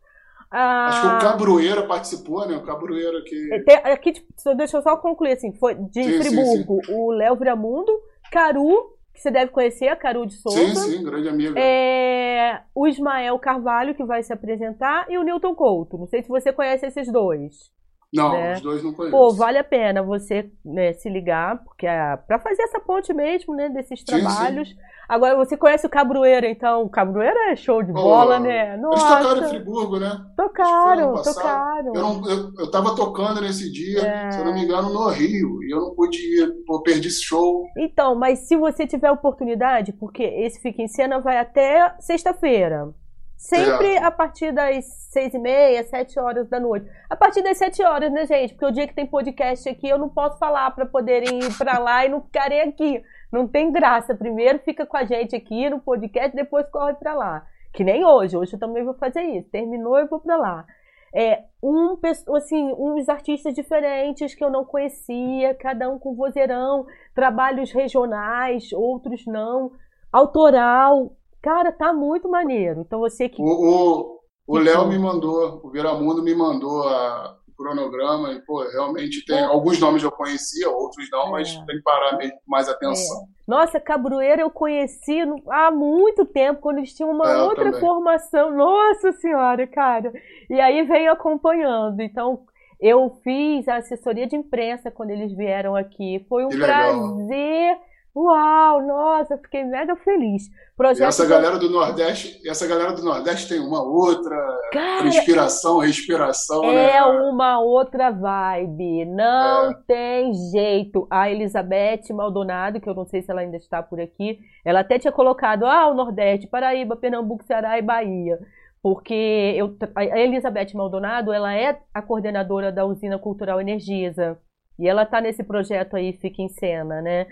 Ah, Acho que o Cabroeira participou, né? O Cabroeira que. É, aqui, deixa eu só concluir assim: foi de sim, Friburgo, sim, sim. o Léo Viramundo, Caru, que você deve conhecer, a Caru de Souza. Sim, sim, grande amiga. É, o Ismael Carvalho, que vai se apresentar, e o Newton Couto. Não sei se você conhece esses dois. Não, né? os dois não conheço. Pô, vale a pena você né, se ligar, porque é para fazer essa ponte mesmo, né, desses trabalhos. Sim, sim. Agora, você conhece o Cabroeira, então. O Cabroeira é show de bola, oh, né? Nossa. Eles tocaram em Friburgo, né? Tocaram, tocaram. Eu, não, eu, eu tava tocando nesse dia, é. se eu não me engano, no Rio. E eu não pude ir, eu perdi esse show. Então, mas se você tiver oportunidade, porque esse Fica em Cena vai até sexta-feira. Sempre é. a partir das seis e meia, sete horas da noite. A partir das sete horas, né, gente? Porque o dia que tem podcast aqui, eu não posso falar para poderem ir para lá e não ficarem aqui. Não tem graça. Primeiro fica com a gente aqui no podcast, depois corre para lá. Que nem hoje. Hoje eu também vou fazer isso. Terminou, eu vou para lá. É, um, assim, uns artistas diferentes que eu não conhecia, cada um com vozeirão, trabalhos regionais, outros não, autoral, Cara, tá muito maneiro. Então você que. O Léo me mandou, o Viramundo me mandou a, o cronograma e, pô, realmente tem. É. Alguns nomes eu conhecia, outros não, é. mas tem que parar mesmo mais atenção. É. Nossa, Cabroeira eu conheci há muito tempo, quando eles tinham uma é, outra também. formação. Nossa Senhora, cara. E aí veio acompanhando. Então, eu fiz a assessoria de imprensa quando eles vieram aqui. Foi um prazer Uau, nossa, fiquei mega feliz. Projeto e essa galera do Nordeste, essa galera do Nordeste tem uma outra Cara, inspiração, respiração, é né? É uma outra vibe, não é. tem jeito. A Elizabeth Maldonado, que eu não sei se ela ainda está por aqui, ela até tinha colocado, ah, o Nordeste, Paraíba, Pernambuco, Ceará e Bahia. Porque eu, a Elizabeth Maldonado, ela é a coordenadora da usina cultural Energisa. E ela está nesse projeto aí, Fica em Cena, né?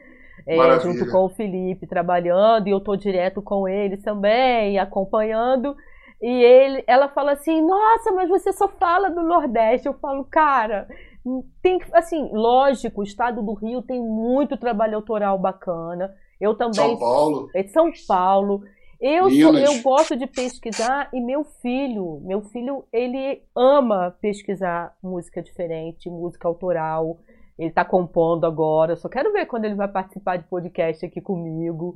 É, junto com o Felipe, trabalhando, e eu tô direto com ele também, acompanhando. E ele, ela fala assim: Nossa, mas você só fala do Nordeste. Eu falo, cara, tem assim, lógico, o estado do Rio tem muito trabalho autoral bacana. Eu também. São Paulo. É São Paulo. Eu, sou, eu gosto de pesquisar e meu filho, meu filho, ele ama pesquisar música diferente, música autoral. Ele está compondo agora. Só quero ver quando ele vai participar de podcast aqui comigo.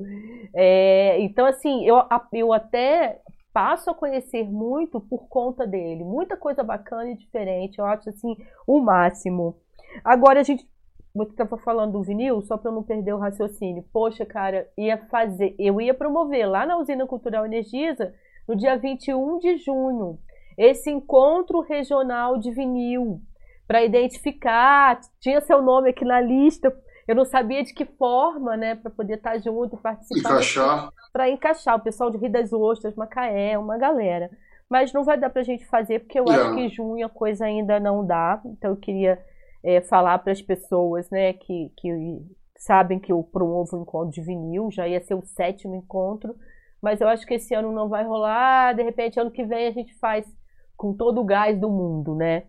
É, então, assim, eu, eu até passo a conhecer muito por conta dele. Muita coisa bacana e diferente. Eu acho, assim, o máximo. Agora, a gente você estava falando do vinil, só para eu não perder o raciocínio. Poxa, cara, ia fazer, eu ia promover lá na Usina Cultural Energisa no dia 21 de junho esse encontro regional de vinil para identificar, tinha seu nome aqui na lista. Eu não sabia de que forma, né, para poder estar tá junto, participar. Encaixar. Para encaixar o pessoal de Rio das Ostras, Macaé, uma galera. Mas não vai dar para a gente fazer, porque eu acho que junho a coisa ainda não dá. Então eu queria é, falar para as pessoas né, que, que sabem que eu promovo o encontro de vinil, já ia ser o sétimo encontro, mas eu acho que esse ano não vai rolar, de repente ano que vem a gente faz com todo o gás do mundo, né?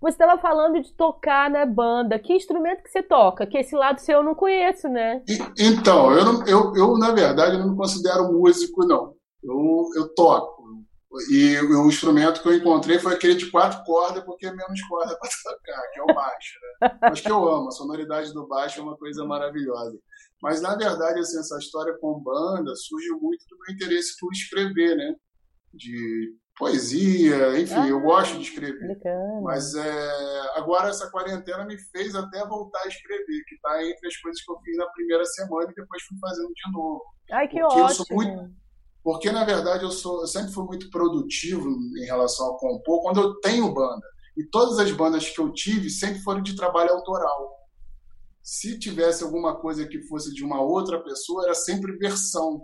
Você estava falando de tocar na banda. Que instrumento que você toca? Que esse lado seu eu não conheço, né? Então, eu, eu, eu na verdade, não me considero músico, não. Eu, eu toco. E o instrumento que eu encontrei foi aquele de quatro cordas, porque é menos corda para [LAUGHS] tocar, que é o baixo. Né? Mas que eu amo, a sonoridade do baixo é uma coisa maravilhosa. Mas, na verdade, assim, essa história com banda surgiu muito do meu interesse por escrever, né? De poesia, enfim, ah, eu gosto de escrever. Legal. Mas é, agora essa quarentena me fez até voltar a escrever, que está entre as coisas que eu fiz na primeira semana e depois fui fazendo de novo. Ai, que Porque ótimo! Muito, porque, na verdade, eu, sou, eu sempre fui muito produtivo em relação a compor quando eu tenho banda. E todas as bandas que eu tive sempre foram de trabalho autoral. Se tivesse alguma coisa que fosse de uma outra pessoa, era sempre versão.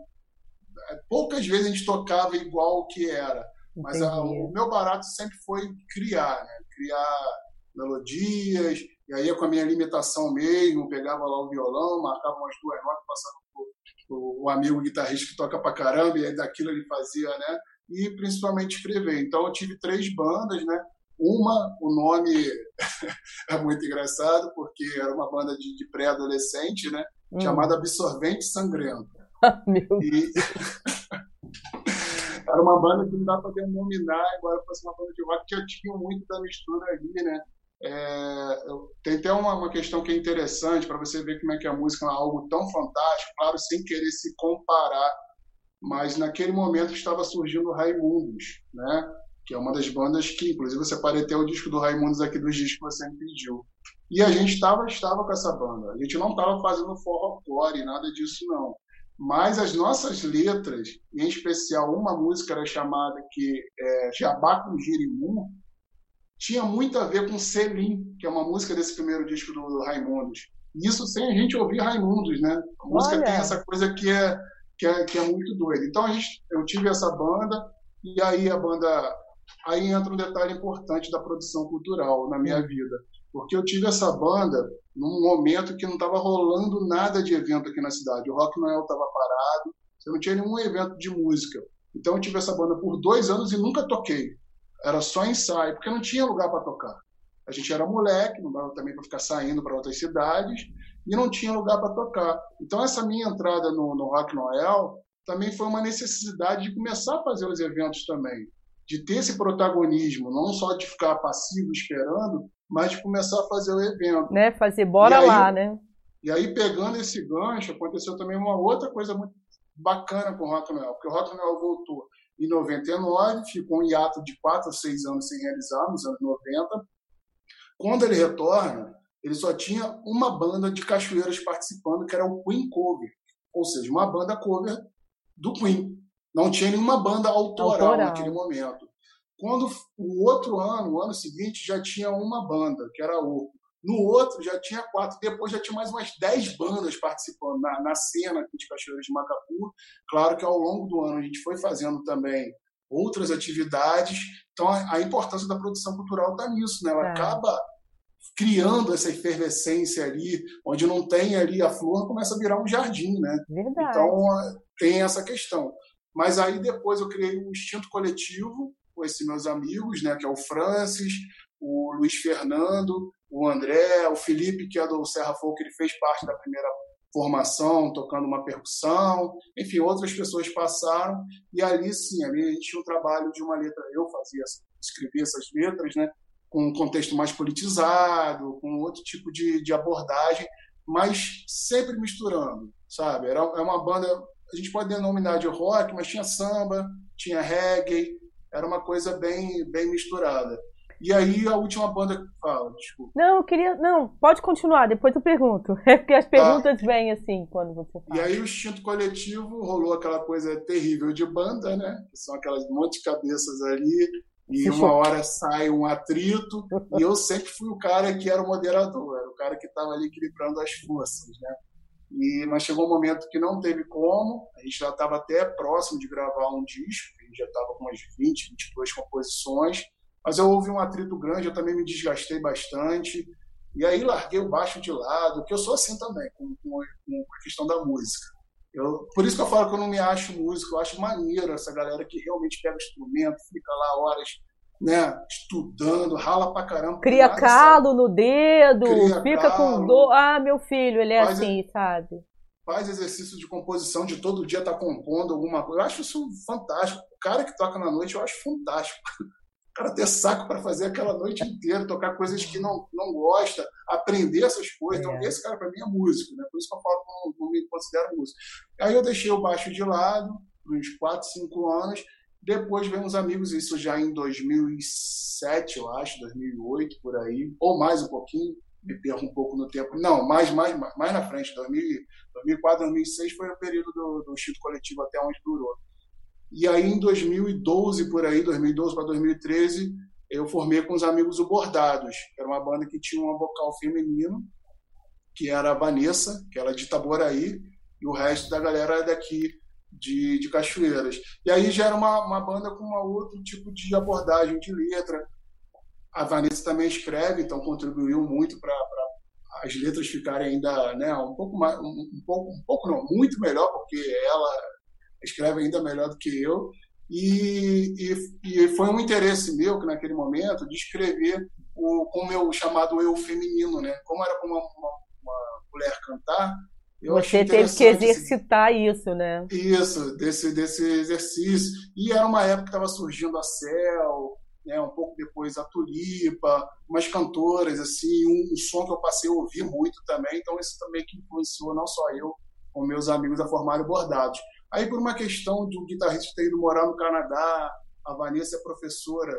Poucas vezes a gente tocava igual o que era. Mas a, o meu barato sempre foi criar, né? criar melodias, e aí com a minha limitação mesmo, pegava lá o violão, marcava umas duas notas, passava o, amigo guitarrista que toca pra caramba, e aí daquilo ele fazia, né? E principalmente escrever. Então eu tive três bandas, né? Uma, o nome [LAUGHS] é muito engraçado, porque era uma banda de, de pré-adolescente, né? Hum. Chamada Absorvente Sangrento. [LAUGHS] Meu e... [LAUGHS] era uma banda que não dá para denominar, agora fosse uma banda de rock, que já tinha muito da mistura ali, né? É, tem até uma, uma, questão que é interessante para você ver como é que a música é algo tão fantástico, claro, sem querer se comparar, mas naquele momento estava surgindo Raimundos, né? que é uma das bandas que, inclusive, eu separei até o disco do Raimundos aqui dos discos que você me pediu. E a gente estava estava com essa banda. A gente não estava fazendo forró-core, nada disso não. Mas as nossas letras, em especial uma música era chamada que é Jabá com Girimum, tinha muito a ver com Selim, que é uma música desse primeiro disco do Raimundos. Isso sem a gente ouvir Raimundos, né? A música Olha. tem essa coisa que é, que é, que é muito doida. Então a gente, eu tive essa banda, e aí a banda. Aí entra um detalhe importante da produção cultural na minha vida. Porque eu tive essa banda num momento que não estava rolando nada de evento aqui na cidade. O Rock Noel estava parado, eu não tinha nenhum evento de música. Então eu tive essa banda por dois anos e nunca toquei era só ensaio, porque não tinha lugar para tocar. A gente era moleque, não dava também para ficar saindo para outras cidades, e não tinha lugar para tocar. Então, essa minha entrada no, no Rock Noel também foi uma necessidade de começar a fazer os eventos também, de ter esse protagonismo, não só de ficar passivo esperando, mas de começar a fazer o evento. Né? Fazer bora aí, lá, né? E aí, pegando esse gancho, aconteceu também uma outra coisa muito bacana com o Rock Noel, porque o Rock Noel voltou em 99, ficou um hiato de 4 a 6 anos sem realizar, nos anos 90. Quando ele retorna, ele só tinha uma banda de cachoeiras participando, que era o Queen Cover, ou seja, uma banda cover do Queen. Não tinha nenhuma banda autoral, autoral. naquele momento. Quando o outro ano, o ano seguinte, já tinha uma banda, que era o no outro já tinha quatro, depois já tinha mais umas dez bandas participando na, na cena de Cachoeiras de Macapu. Claro que ao longo do ano a gente foi fazendo também outras atividades. Então a, a importância da produção cultural está nisso, né? Ela é. acaba criando essa efervescência ali, onde não tem ali a flor, começa a virar um jardim, né? Verdade. Então tem essa questão. Mas aí depois eu criei um instinto coletivo com esses meus amigos, né? Que é o Francis, o Luiz Fernando, o André, o Felipe, que é do Serra Folk, ele fez parte da primeira formação, tocando uma percussão, enfim, outras pessoas passaram, e ali sim, ali a gente tinha um trabalho de uma letra, eu fazia, escrevia essas letras, né, com um contexto mais politizado, com outro tipo de, de abordagem, mas sempre misturando, sabe? Era, era uma banda, a gente pode denominar de rock, mas tinha samba, tinha reggae, era uma coisa bem, bem misturada. E aí a última banda. Fala, desculpa. Não, eu queria. Não, pode continuar, depois eu pergunto. [LAUGHS] É porque as tá. perguntas tá. vêm assim quando você fala. E aí o instinto coletivo rolou aquela coisa terrível de banda, né? Que são aquelas monte de cabeças ali. E uma hora sai um atrito, e eu sempre fui o cara que era o moderador, era o cara que estava ali equilibrando as forças, né? E, mas chegou um momento que não teve como, a gente já estava até próximo de gravar um disco, a gente já estava com umas 20, 22 composições, mas eu houve um atrito grande, eu também me desgastei bastante. E aí larguei o baixo de lado, que eu sou assim também, com, com, com a questão da música. Eu, por isso que eu falo que eu não me acho músico, eu acho maneiro essa galera que realmente pega instrumento, fica lá horas né, estudando, rala pra caramba. Cria nada, calo sabe? no dedo, Cria fica calo, com dor. Ah, meu filho, ele é assim, sabe? Faz exercício de composição de todo dia estar tá compondo alguma coisa. Eu acho isso fantástico. O cara que toca na noite eu acho fantástico [LAUGHS] o cara ter saco para fazer aquela noite inteira, tocar coisas que não, não gosta, aprender essas coisas. Então, é. Então, esse cara para mim é músico, né? Por isso que eu falo que não, não me considero músico. Aí eu deixei o baixo de lado, uns 4, 5 anos. Depois uns amigos, isso já em 2007, eu acho, 2008, por aí, ou mais um pouquinho, me perco um pouco no tempo. Não, mais, mais, mais na frente, 2004, 2006 foi o período do, do Instituto Coletivo até onde durou. E aí, em 2012, por aí, 2012 para 2013, eu formei com os amigos o Bordados, que era uma banda que tinha um vocal feminino, que era a Vanessa, que era de Itaboraí, e o resto da galera daqui de, de Cachoeiras. E aí já era uma, uma banda com uma outro tipo de abordagem de letra. A Vanessa também escreve, então contribuiu muito para as letras ficarem ainda né, um pouco mais, um, um pouco, um pouco não, muito melhor, porque ela escreve ainda melhor do que eu. E, e, e, foi um interesse meu, que naquele momento, de escrever o, com o meu chamado eu feminino, né? Como era como uma, uma, uma mulher cantar, eu Você teve que exercitar isso, né? Isso, desse, desse exercício. E era uma época que estava surgindo a Cel, né, um pouco depois a Tulipa, umas cantoras, assim, um, um, som que eu passei a ouvir muito também. Então, isso também que influenciou não só eu, como meus amigos a formarem bordados. Aí, por uma questão de um guitarrista ter ido morar no Canadá, a Vanessa é professora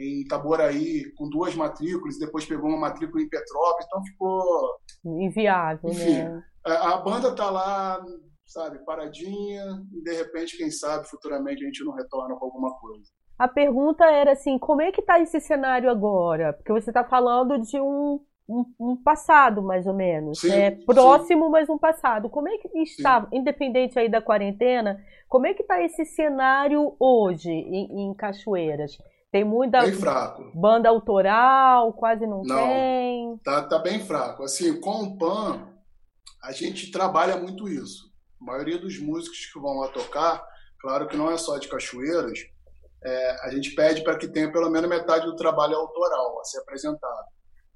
em Itaboraí, com duas matrículas, depois pegou uma matrícula em Petrópolis, então ficou. Inviável, Enfim, né? A, a banda tá lá, sabe, paradinha, e de repente, quem sabe, futuramente a gente não retorna com alguma coisa. A pergunta era assim, como é que está esse cenário agora? Porque você está falando de um um, um, passado, mais ou menos. Sim, né? Próximo, sim. mas um passado. Como é que está, sim. independente aí da quarentena, como é que está esse cenário hoje em, em Cachoeiras? Tem muita bem fraco. banda autoral, quase não, não tem. Tá, tá bem fraco. Assim, com o PAN, a gente trabalha muito isso. A maioria dos músicos que vão lá tocar, claro que não é só de Cachoeiras, é, a gente pede para que tenha pelo menos metade do trabalho autoral a ser apresentado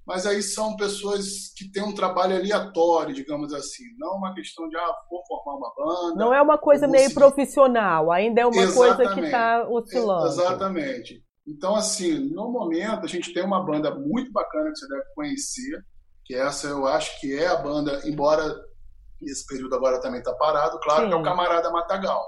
mas aí são pessoas que têm um trabalho aleatório, digamos assim. Não uma questão de, ah, vou formar uma banda. Não é uma coisa meio seguir... profissional, ainda é uma Exatamente. coisa que está oscilando. Exatamente. Então, assim, no momento, a gente tem uma banda muito bacana que você deve conhecer, que essa eu acho que é a banda, embora esse período agora também está parado, claro, Sim. que é o Camarada Matagal.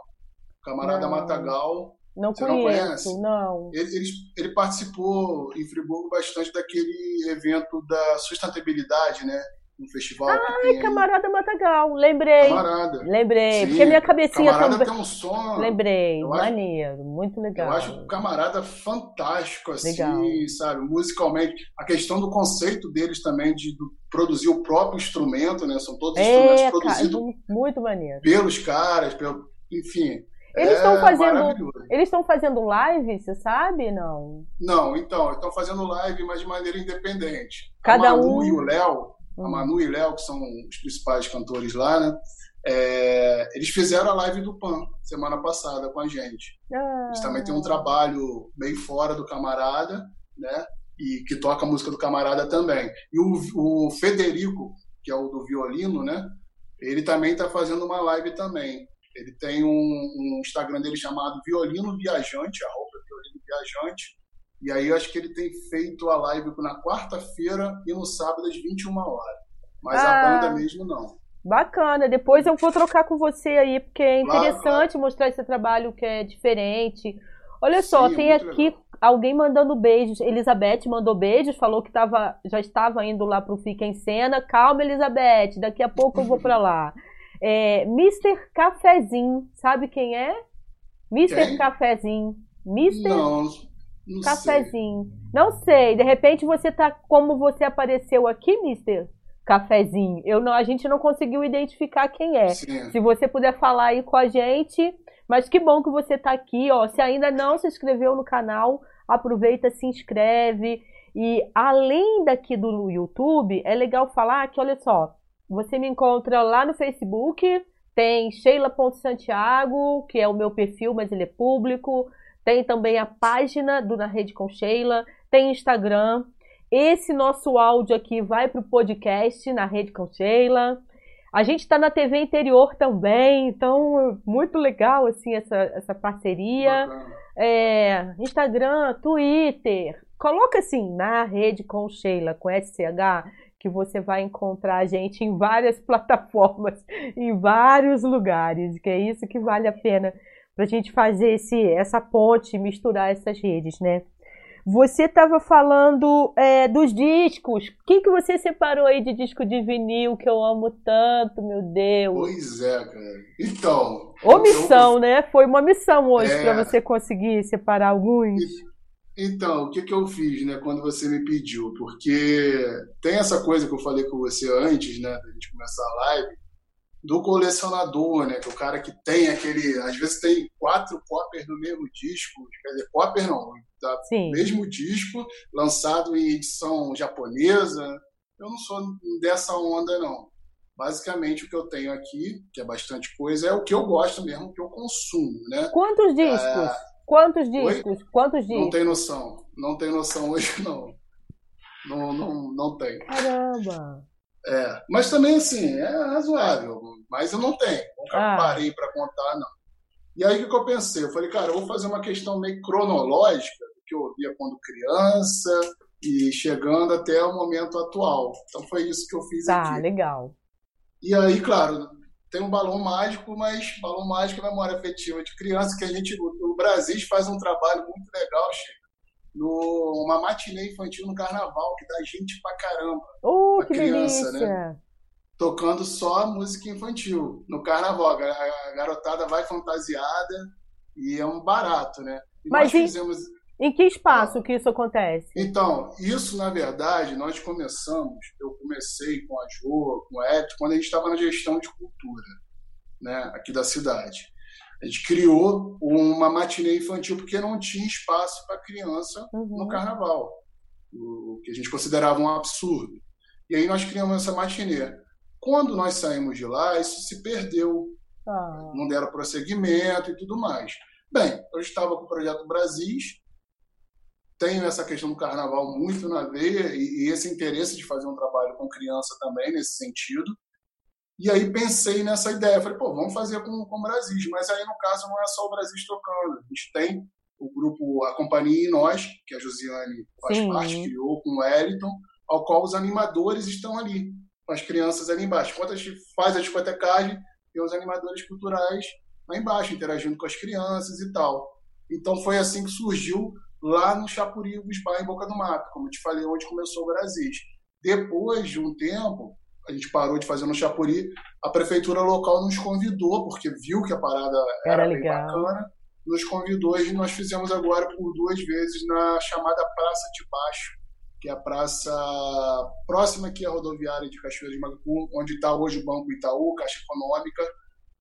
O Camarada Matagal não Você conheço, não. não. Ele, ele, ele, participou em Friburgo bastante daquele evento da sustentabilidade, né? Um festival. Ai, Camarada Matagal, lembrei. Camarada. Lembrei, Sim, porque minha cabecinha Camarada também. tem um som. Lembrei, maneiro, acho, muito legal. Eu acho o Camarada fantástico, assim, legal. sabe? Musicalmente. A questão do conceito deles também de produzir o próprio instrumento, né? São todos é, instrumentos produzidos. Muito maneiro. Pelos caras, pelo, enfim Eles estão é fazendo. Eles estão fazendo live, você sabe? Não. Não, então, estão fazendo live, mas de maneira independente. Cada a Manu um. E o Léo, hum. A Manu e o Léo, que são os principais cantores lá, né? É, eles fizeram a live do PAN semana passada com a gente. Ah. Eles também têm um trabalho meio fora do camarada, né? E que toca a música do camarada também. E o, o Federico, que é o do violino, né? Ele também está fazendo uma live também. Ele tem um, um, Instagram dele chamado Violino Viajante, arroba Violino Viajante. E aí eu acho que ele tem feito a live na quarta-feira e no sábado às 21 horas. Mas ah. a banda mesmo não. Bacana, depois eu vou trocar com você aí, porque é interessante claro, claro. mostrar esse trabalho que é diferente. Olha Sim, só, tem aqui legal. alguém mandando beijos. Elizabeth mandou beijos, falou que tava, já estava indo lá pro Fica em Cena. Calma, Elizabeth, daqui a pouco eu vou para lá. É, Mr. Cafezinho, sabe quem é? Mr. Quem? Cafezinho. Mr. Não, não Cafezinho. Sei. Não sei, de repente você tá como você apareceu aqui, Mister? cafezinho. Eu não, a gente não conseguiu identificar quem é. Sim. Se você puder falar aí com a gente, mas que bom que você está aqui, ó. Se ainda não se inscreveu no canal, aproveita, se inscreve. E além daqui do YouTube, é legal falar que, olha só, você me encontra lá no Facebook, tem Sheila.Santiago, que é o meu perfil, mas ele é público. Tem também a página do Na Rede com Sheila, tem Instagram, esse nosso áudio aqui vai para o podcast na Rede com Sheila. A gente está na TV interior também, então muito legal assim essa, essa parceria. É, Instagram, Twitter, coloca assim na Rede com Sheila com SCH que você vai encontrar a gente em várias [LAUGHS] plataformas, em vários lugares, que é isso que vale a pena para a gente fazer esse, essa ponte, misturar essas redes, né? Você estava falando é, dos discos. O que, que você separou aí de disco de vinil que eu amo tanto, meu Deus? Pois é, cara. Então. Omissão, eu... né? Foi uma missão hoje é... para você conseguir separar alguns. Então, o que, que eu fiz, né, quando você me pediu? Porque tem essa coisa que eu falei com você antes, né, da gente começar a live, do colecionador, né? Que é o cara que tem aquele. Às vezes tem quatro cópias do mesmo disco, quer dizer, cópias não, tá? mesmo disco, lançado em edição japonesa. Eu não sou dessa onda, não. Basicamente, o que eu tenho aqui, que é bastante coisa, é o que eu gosto mesmo, que eu consumo, né? Quantos discos? É... Quantos discos? Oi? Quantos discos? Não tem noção. Não tem noção hoje, [LAUGHS] não. Não, não, não tem. Caramba! É, mas também, assim, é razoável. Mas eu não tenho. Nunca ah. parei para contar, não. E aí o que eu pensei? Eu falei, cara, eu vou fazer uma questão meio cronológica do que eu ouvia quando criança e chegando até o momento atual. Então foi isso que eu fiz tá, aqui. Tá, legal. E aí, claro, tem um balão mágico, mas balão mágico é memória afetiva de criança, que a gente, o Brasil faz um trabalho muito legal, Chico numa matinê infantil no carnaval, que dá gente pra caramba. Oh, pra que criança, né? delícia. né? Tocando só música infantil no carnaval. A garotada vai fantasiada e é um barato, né? E Mas nós fizemos. Em que espaço que isso acontece? Então, isso na verdade nós começamos, eu comecei com a Jo, com o Ed, quando a gente estava na gestão de cultura, né, aqui da cidade. A gente criou uma matinê infantil porque não tinha espaço para criança uhum. no carnaval, o que a gente considerava um absurdo. E aí nós criamos essa matinê. Quando nós saímos de lá, isso se perdeu. Ah. Não deram prosseguimento e tudo mais. Bem, eu estava com o projeto Brasis, tenho essa questão do carnaval muito na veia e, e esse interesse de fazer um trabalho com criança também nesse sentido. E aí pensei nessa ideia, falei, pô, vamos fazer com, com o Brasil. Mas aí, no caso, não é só o Brasil tocando. A gente tem o grupo A Companhia e Nós, que a Josiane faz Sim. parte, criou com o Wellington, ao qual os animadores estão ali, com as crianças ali embaixo. Enquanto a gente faz a discotecagem, tem os animadores culturais lá embaixo, interagindo com as crianças e tal. Então foi assim que surgiu lá no Chapuri, Bisbar, em Boca do Mato, como eu te falei, onde começou o Brasil. Depois de um tempo, a gente parou de fazer no Chapuri, a prefeitura local nos convidou, porque viu que a parada era, era bem bacana, nos convidou e nós fizemos agora por duas vezes na chamada Praça de Baixo, que é a praça próxima aqui à rodoviária de Cachoeira de Macacu, onde está hoje o Banco Itaú, Caixa Econômica.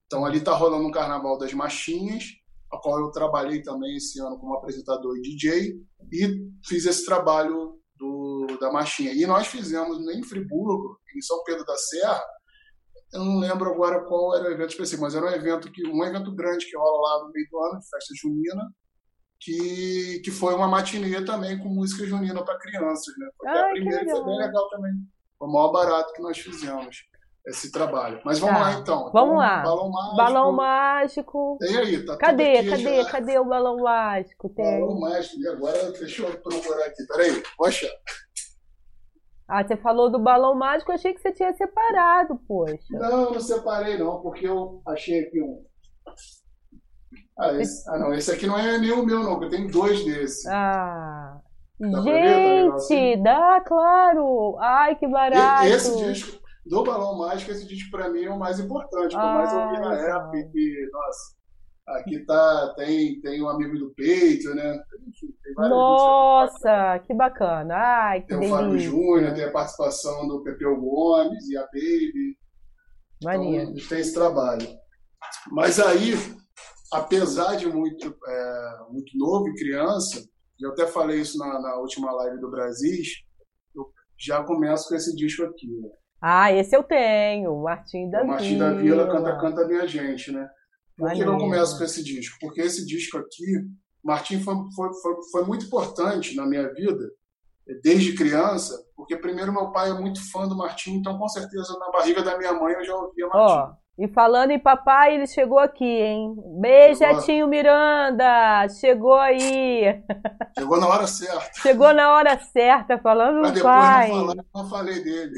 Então ali está rolando um Carnaval das Machinhas, a qual eu trabalhei também esse ano como apresentador e DJ, e fiz esse trabalho do, da marchinha. E nós fizemos em Friburgo, em São Pedro da Serra, eu não lembro agora qual era o evento específico, mas era um evento que um evento grande que rola lá no meio do ano, festa junina, que, que foi uma matinê também com música junina para crianças, né? Foi ah, a primeira e foi bem legal também. Foi o maior barato que nós fizemos esse trabalho. Mas vamos tá. lá então. Vamos então, lá. Balão mágico. Balão mágico. Tem aí, tá Cadê? Aqui, cadê? Já. Cadê o balão mágico? Tem. Balão mágico. E agora deixa eu procurar aqui. Peraí, poxa. Ah, você falou do balão mágico, eu achei que você tinha separado, poxa. Não, não separei não, porque eu achei aqui um. Ah, esse, ah não, esse aqui não é nem o meu não, eu tenho dois desses. Ah. Dá Gente, dá, claro. Ai, que barato. Esse disco, do Balão Mágico, esse disco pra mim é o mais importante, que eu mais ouvi na época. E, nossa, aqui tá, tem, tem um amigo do peito, né? Nossa, que bacana. Ai, que tem delícia. o Fábio Júnior, tem a participação do Pepeu Gomes e a Baby. Mania. Então, a gente tem esse trabalho. Mas aí, apesar de muito, é, muito novo e criança, eu até falei isso na, na última live do Brasil, eu já começo com esse disco aqui. Né? Ah, esse eu tenho, Martim da Vila. Martim da Vila canta Canta Minha Gente, né? Por que eu começo com esse disco? Porque esse disco aqui, Martim foi, foi, foi, foi muito importante na minha vida, desde criança, porque primeiro meu pai é muito fã do Martim, então com certeza na barriga da minha mãe eu já ouvia Martim. Oh. E falando em papai, ele chegou aqui, hein? Beijo, Etinho Miranda! Chegou aí! [LAUGHS] Chegou na hora certa. Chegou na hora certa, falando Mas do pai. Não, falar, não falei dele.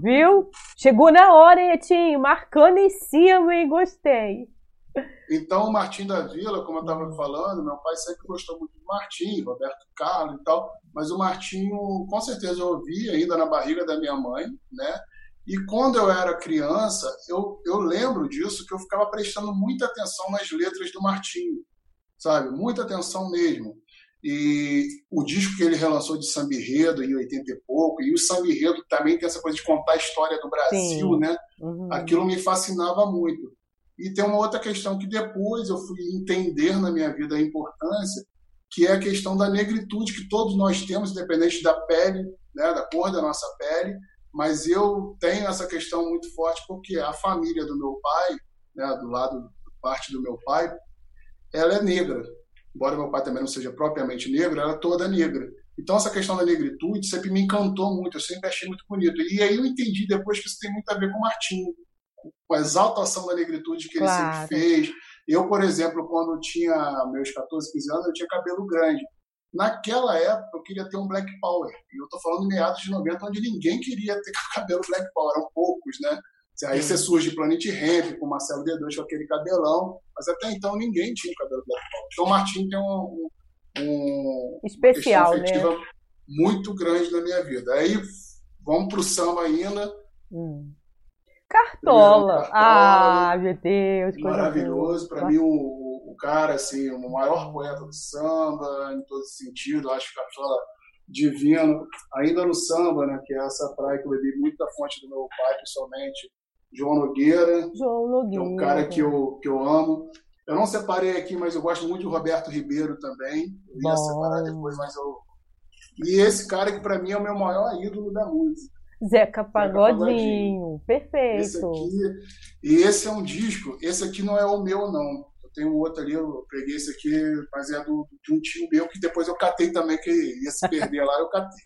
Viu? Chegou na hora, hein, Etinho? Marcando em cima, hein? Gostei. Então, o Martim da Vila, como eu estava falando, meu pai sempre gostou muito do Martim, Roberto Carlos e tal, mas o Martinho, com certeza, eu ouvi ainda na barriga da minha mãe, né? E quando eu era criança, eu, eu lembro disso, que eu ficava prestando muita atenção nas letras do Martinho, sabe? Muita atenção mesmo. E o disco que ele relançou de Samba Enredo em 80 e pouco, e o Samba Enredo também tem essa coisa de contar a história do Brasil, Sim. né? Uhum. Aquilo me fascinava muito. E tem uma outra questão que depois eu fui entender na minha vida a importância, que é a questão da negritude que todos nós temos, independente da pele, né, da cor da nossa pele, mas eu tenho essa questão muito forte porque a família do meu pai, né, do lado parte do meu pai, ela é negra. Embora meu pai também não seja propriamente negro, ela é toda negra. Então essa questão da negritude sempre me encantou muito, eu sempre achei muito bonito. E aí eu entendi depois que isso tem muito a ver com o Martinho, com a exaltação da negritude que claro. ele sempre fez. Eu, por exemplo, quando tinha meus 14, 15 anos, eu tinha cabelo grande. Naquela época, eu queria ter um Black Power. E eu estou falando de meados de 90, onde ninguém queria ter [LAUGHS] cabelo Black Power, eram poucos, né? Aí você surge Planet Ramp, com Marcelo D2 com aquele cabelão, mas até então ninguém tinha cabelo Black Power. Então o Martin tem um, um especial, uma né? muito grande na minha vida. Aí vamos pro samba ainda. Hum. Cartola. Cartola. Ah, meu Deus, maravilhoso. Para mim o cara, assim, o maior poeta do samba, em todo sentido. Acho Cartola divino. Ainda no samba, né, que é essa praia que eu bebi muito da fonte do meu pai, principalmente, João Nogueira. João Nogueira. Que é um cara que eu, que eu amo. Eu não separei aqui, mas eu gosto muito do Roberto Ribeiro também. Eu ia separar depois, mas eu. E esse cara que para mim é o meu maior ídolo da música. Zeca Pagodinho, Zeca Pagodinho. perfeito. Esse aqui, e esse é um disco, esse aqui não é o meu, não tem um outro ali, eu peguei esse aqui, mas é do, de um tio meu, que depois eu catei também, que ia se perder lá, eu catei.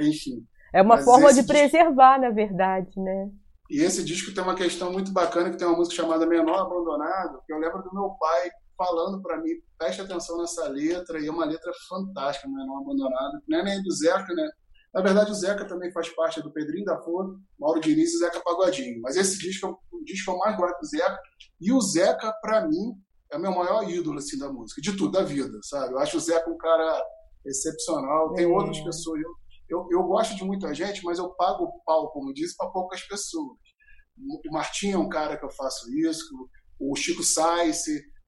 [LAUGHS] Enfim. É uma forma de preservar, disco... na verdade, né? E esse disco tem uma questão muito bacana, que tem uma música chamada Menor Abandonado, que eu lembro do meu pai falando para mim, preste atenção nessa letra, e é uma letra fantástica, Menor Abandonado. Não é nem do Zeca, né? Na verdade, o Zeca também faz parte do Pedrinho da Flor, Mauro Diniz e Zeca Pagodinho. Mas esse disco é o disco que eu mais gosto do Zeca. E o Zeca, para mim, é o meu maior ídolo assim, da música, de tudo, da vida, sabe? Eu acho o Zeca um cara excepcional. Tem é. outras pessoas. Eu, eu, eu, gosto de muita gente, mas eu pago o pau, como disse, para poucas pessoas. O Martim é um cara que eu faço isso, o Chico Sainz,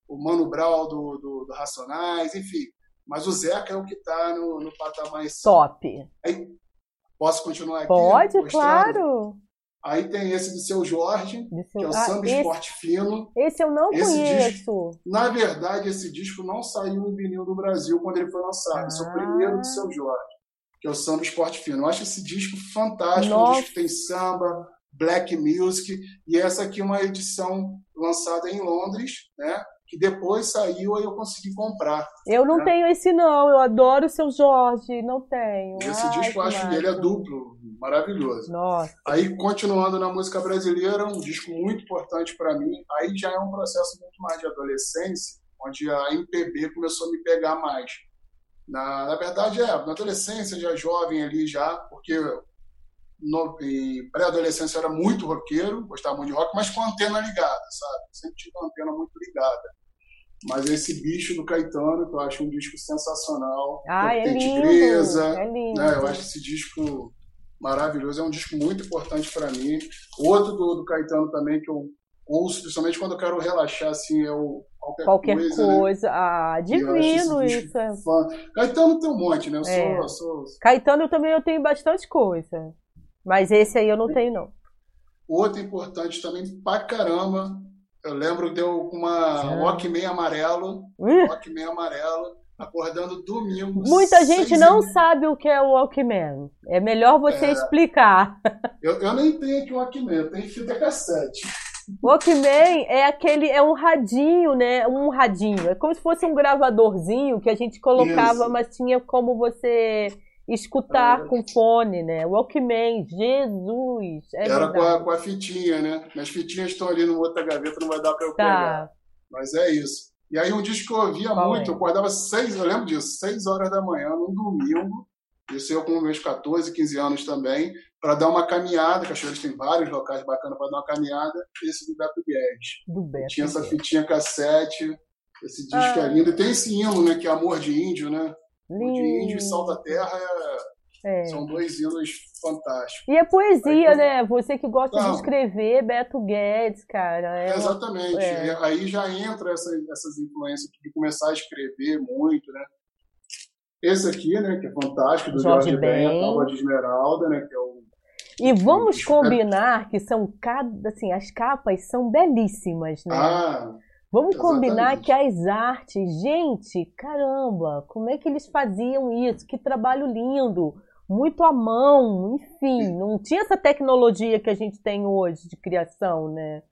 o Mano Brown do, do, do, Racionais, enfim. Mas o Zeca é o que está no, no patamar top. Aí, posso continuar aqui? Pode, mostrando? claro. Aí tem esse do seu Jorge, seu... que é o ah, Samba esse... Esporte Fino. Esse eu não esse conheço. Disco, na verdade, esse disco não saiu no vinil do Brasil quando ele foi lançado. Ah. Esse é o primeiro do seu Jorge, que é o Samba Esporte Fino. Eu acho esse disco fantástico. Nossa. Um disco que tem samba, black music. E essa aqui é uma edição lançada em Londres, né? Que depois saiu aí eu consegui comprar. Eu não né? tenho esse não, eu adoro o seu Jorge, não tenho. Esse Ai, disco eu acho que ele é duplo, maravilhoso. Nossa. Aí continuando na música brasileira, um disco muito importante para mim, aí já é um processo muito mais de adolescência, onde a MPB começou a me pegar mais. Na, na verdade, é, na adolescência, já jovem ali já, porque no, em pré-adolescência era muito roqueiro, gostava muito de rock, mas com a antena ligada, sabe? Sempre tive a antena muito ligada. Mas esse bicho do Caetano, que eu acho um disco sensacional. Ah, é lindo, Tigresa, é lindo. Né? Eu acho esse disco maravilhoso, é um disco muito importante para mim. Outro do, do Caetano também que eu ouço, principalmente quando eu quero relaxar, assim, é o Qualquer, qualquer Coisa. Né? coisa. Né? Ah, divino isso. Fã. Caetano tem um monte, né? Eu é. sou, sou... Caetano também eu tenho bastante coisa. Mas esse aí eu não tenho, não. Outro importante também pra caramba. Eu lembro deu uma Walkman amarelo. Uh. Walkman amarelo. Acordando domingo. Muita gente não sabe o que é o Walkman. É melhor você é, explicar. [LAUGHS] Eu, eu nem tenho aqui o Walkman, eu tenho fita cassete. Walkman é aquele, é um radinho, né? Um radinho. É como se fosse um gravadorzinho que a gente colocava, Isso. mas tinha como você escutar ah, com fone, né? Walkman, Jesus! É Era com a, com a, fitinha, né? As fitinhas estão ali numa outra gaveta, não vai dar para eu tá. pegar. Mas é isso. E aí um disco que eu ouvia Qual muito, é? eu acordava seis, eu lembro disso, seis horas da manhã, num domingo, isso eu com meus 14, 15 anos também, para dar uma caminhada, Cachoeiras tem vários locais bacanas para dar uma caminhada, esse do Beto Guedes. Do Beto Tinha essa fitinha cassete, esse disco ah. é lindo, e tem esse hino, né, que é Amor de Índio, né? Lindo. de Índio e Sal da Terra é, é. são dois hinos fantásticos. E é poesia, aí, né? Você que gosta não, de escrever, Beto Guedes, cara. É exatamente. Uma... É. Aí já entra essa, essas influências de começar a escrever muito, né? Esse aqui, né, que é fantástico, do Jorge, Jorge Ben, a Tábua de Esmeralda, né, que é o e vamos combinar que são cada, assim, as capas são belíssimas, né? Ah, Vamos Exatamente. combinar que as artes, gente, caramba, como é que eles faziam isso? Que trabalho lindo, muito à mão, enfim, não tinha essa tecnologia que a gente tem hoje de criação, né?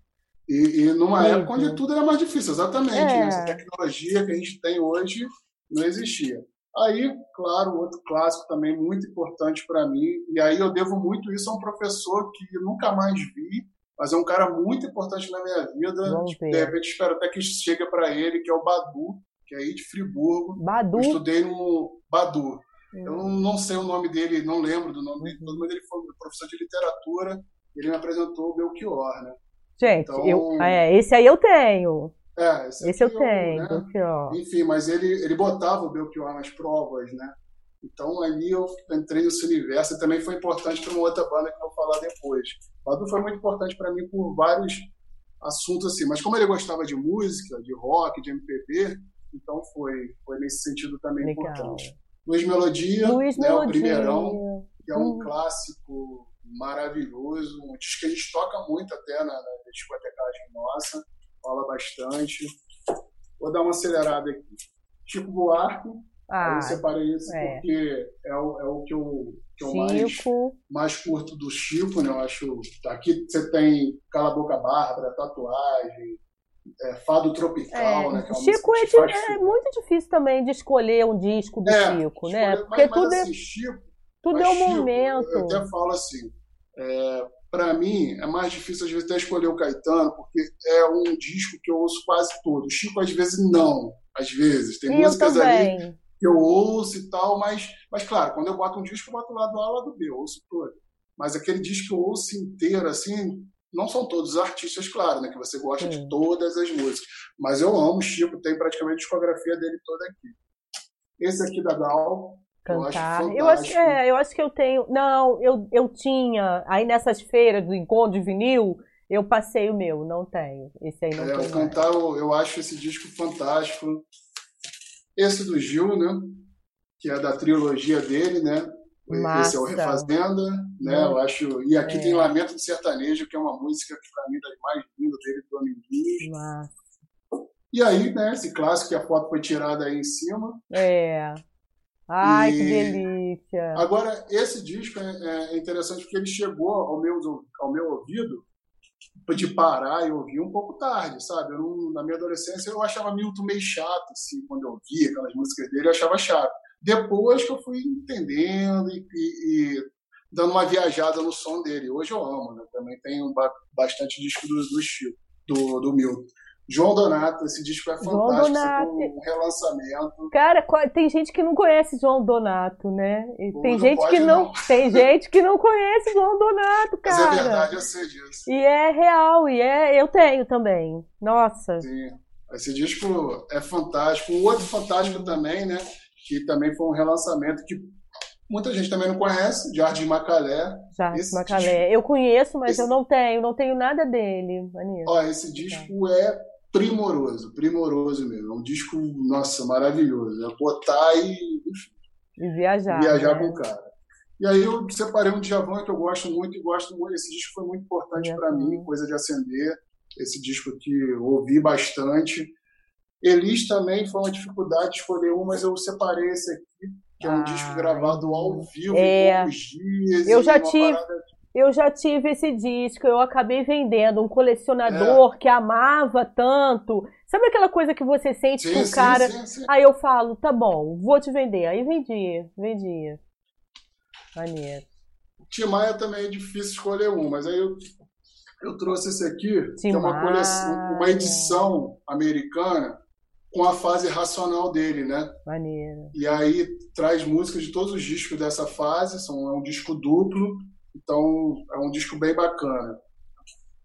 E, e numa muito. época onde tudo era mais difícil, exatamente. É. Essa tecnologia que a gente tem hoje não existia. Aí, claro, outro clássico também muito importante para mim, e aí eu devo muito isso a um professor que nunca mais vi, mas é um cara muito importante na minha vida. De repente, espero até que chegue para ele, que é o Badu, que é aí de Friburgo. Badu? Eu estudei no Badu. Eu não sei o nome dele, não lembro do nome dele, mas ele foi professor de literatura. Ele me apresentou o Belchior, né? Gente, então, eu, é, esse aí eu tenho. É, esse, esse eu tenho, né? Belchior. Enfim, mas ele, ele botava o Belchior nas provas, né? Então ali eu entrei nesse universo e também foi importante para uma outra banda que eu vou falar depois. O Badu foi muito importante para mim por vários assuntos assim, mas como ele gostava de música, de rock, de MPB, então foi, foi nesse sentido também Legal. importante. Luiz Melodia, Luiz né, Melodia. o primeirão, que é um hum. clássico maravilhoso, um disco que a gente toca muito até na, na discotecagem nossa, fala bastante. Vou dar uma acelerada aqui. Chico Buarque, ah, eu separei isso é. porque é o, é o que eu, que eu mais, mais curto do Chico, né? Eu acho. Aqui você tem Cala Boca Bárbara, tatuagem, é, Fado Tropical, é. né? É Chico é, é, muito difícil também de escolher um disco do é, Chico, né? Porque mas, tudo, é assim, Chico, tudo é um momento. Eu até falo assim. Para mim é mais difícil às vezes até escolher o Caetano, porque é um disco que eu ouço quase todo. O Chico às vezes não, às vezes. Tem músicas ali que eu ouço e tal, mas, mas claro, quando eu boto um disco, eu boto lá do A, lá do B, eu ouço todo. Mas aquele disco que eu ouço inteiro, assim, não são todos os artistas, claro, né? Que você gosta de todas as músicas. Mas eu amo o Chico, tem praticamente a discografia dele toda aqui. Esse aqui da Gal, Cantar. Eu acho, eu acho, é, eu acho que eu tenho. Não, eu, eu tinha. Aí nessas feiras do encontro de vinil, eu passei o meu, não tenho. Esse aí não é, tem. Cantar, eu, eu acho esse disco fantástico. Esse do Gil, né? Que é da trilogia dele, né? Massa. Esse é o Refazenda, né? Eu acho. E aqui é. tem Lamento de Sertanejo, que é uma música que para mim é das mais lindas dele, do Dominguinhos. Massa. E aí, né, esse clássico que a foto foi tirada aí em cima. É. Ai, e... que delícia. Agora, esse disco é, é, interessante porque ele chegou ao meu, ao meu ouvido de parar e ouvir um pouco tarde, sabe? Eu não, na minha adolescência eu achava Milton meio chato, assim, quando eu ouvia aquelas músicas dele, eu achava chato. Depois que eu fui entendendo e, e, e dando uma viajada no som dele. Hoje eu amo, né? Também tenho bastante disco do, do estilo, do, do Milton. João Donato, esse disco é fantástico, um relançamento. Cara, tem gente que não conhece João Donato, né? tem gente que não, não, tem gente que não conhece João Donato, cara. Mas é verdade, eu sei disso. E é real, e é, eu tenho também. Nossa. Sim. Esse disco é fantástico. Um outro fantástico também, né? Que também foi um relançamento que muita gente também não conhece, Jardim Macalé. Jardim Macalé. Disco, eu conheço, mas esse... eu não tenho, não tenho nada dele. Ó, esse disco é primoroso, primoroso mesmo. É um disco, nossa, maravilhoso. É botar e, e viajar. Viajar né? com o cara. E aí eu separei um Djavan que eu gosto muito e gosto muito. Esse disco foi muito importante para mim, coisa de acender. Esse disco aqui eu ouvi bastante. Elis também foi uma dificuldade escolher um, mas eu separei esse aqui, que é um ah, disco gravado ao vivo é... em poucos dias. Eu já tive. Parada... Eu já tive esse disco, eu acabei vendendo um colecionador é. que amava tanto. Sabe aquela coisa que você sente sim, com o cara? Sim, sim, Aí eu falo, tá bom, vou te vender. Aí vendi, vendi. Maneiro. Tim Maia também é difícil escolher um, mas aí eu, eu trouxe esse aqui, Tim que é uma coleção, uma edição americana com a fase racional dele, né? Maneiro. E aí traz músicas de todos os discos dessa fase, são, é um disco duplo então, é um disco bem bacana.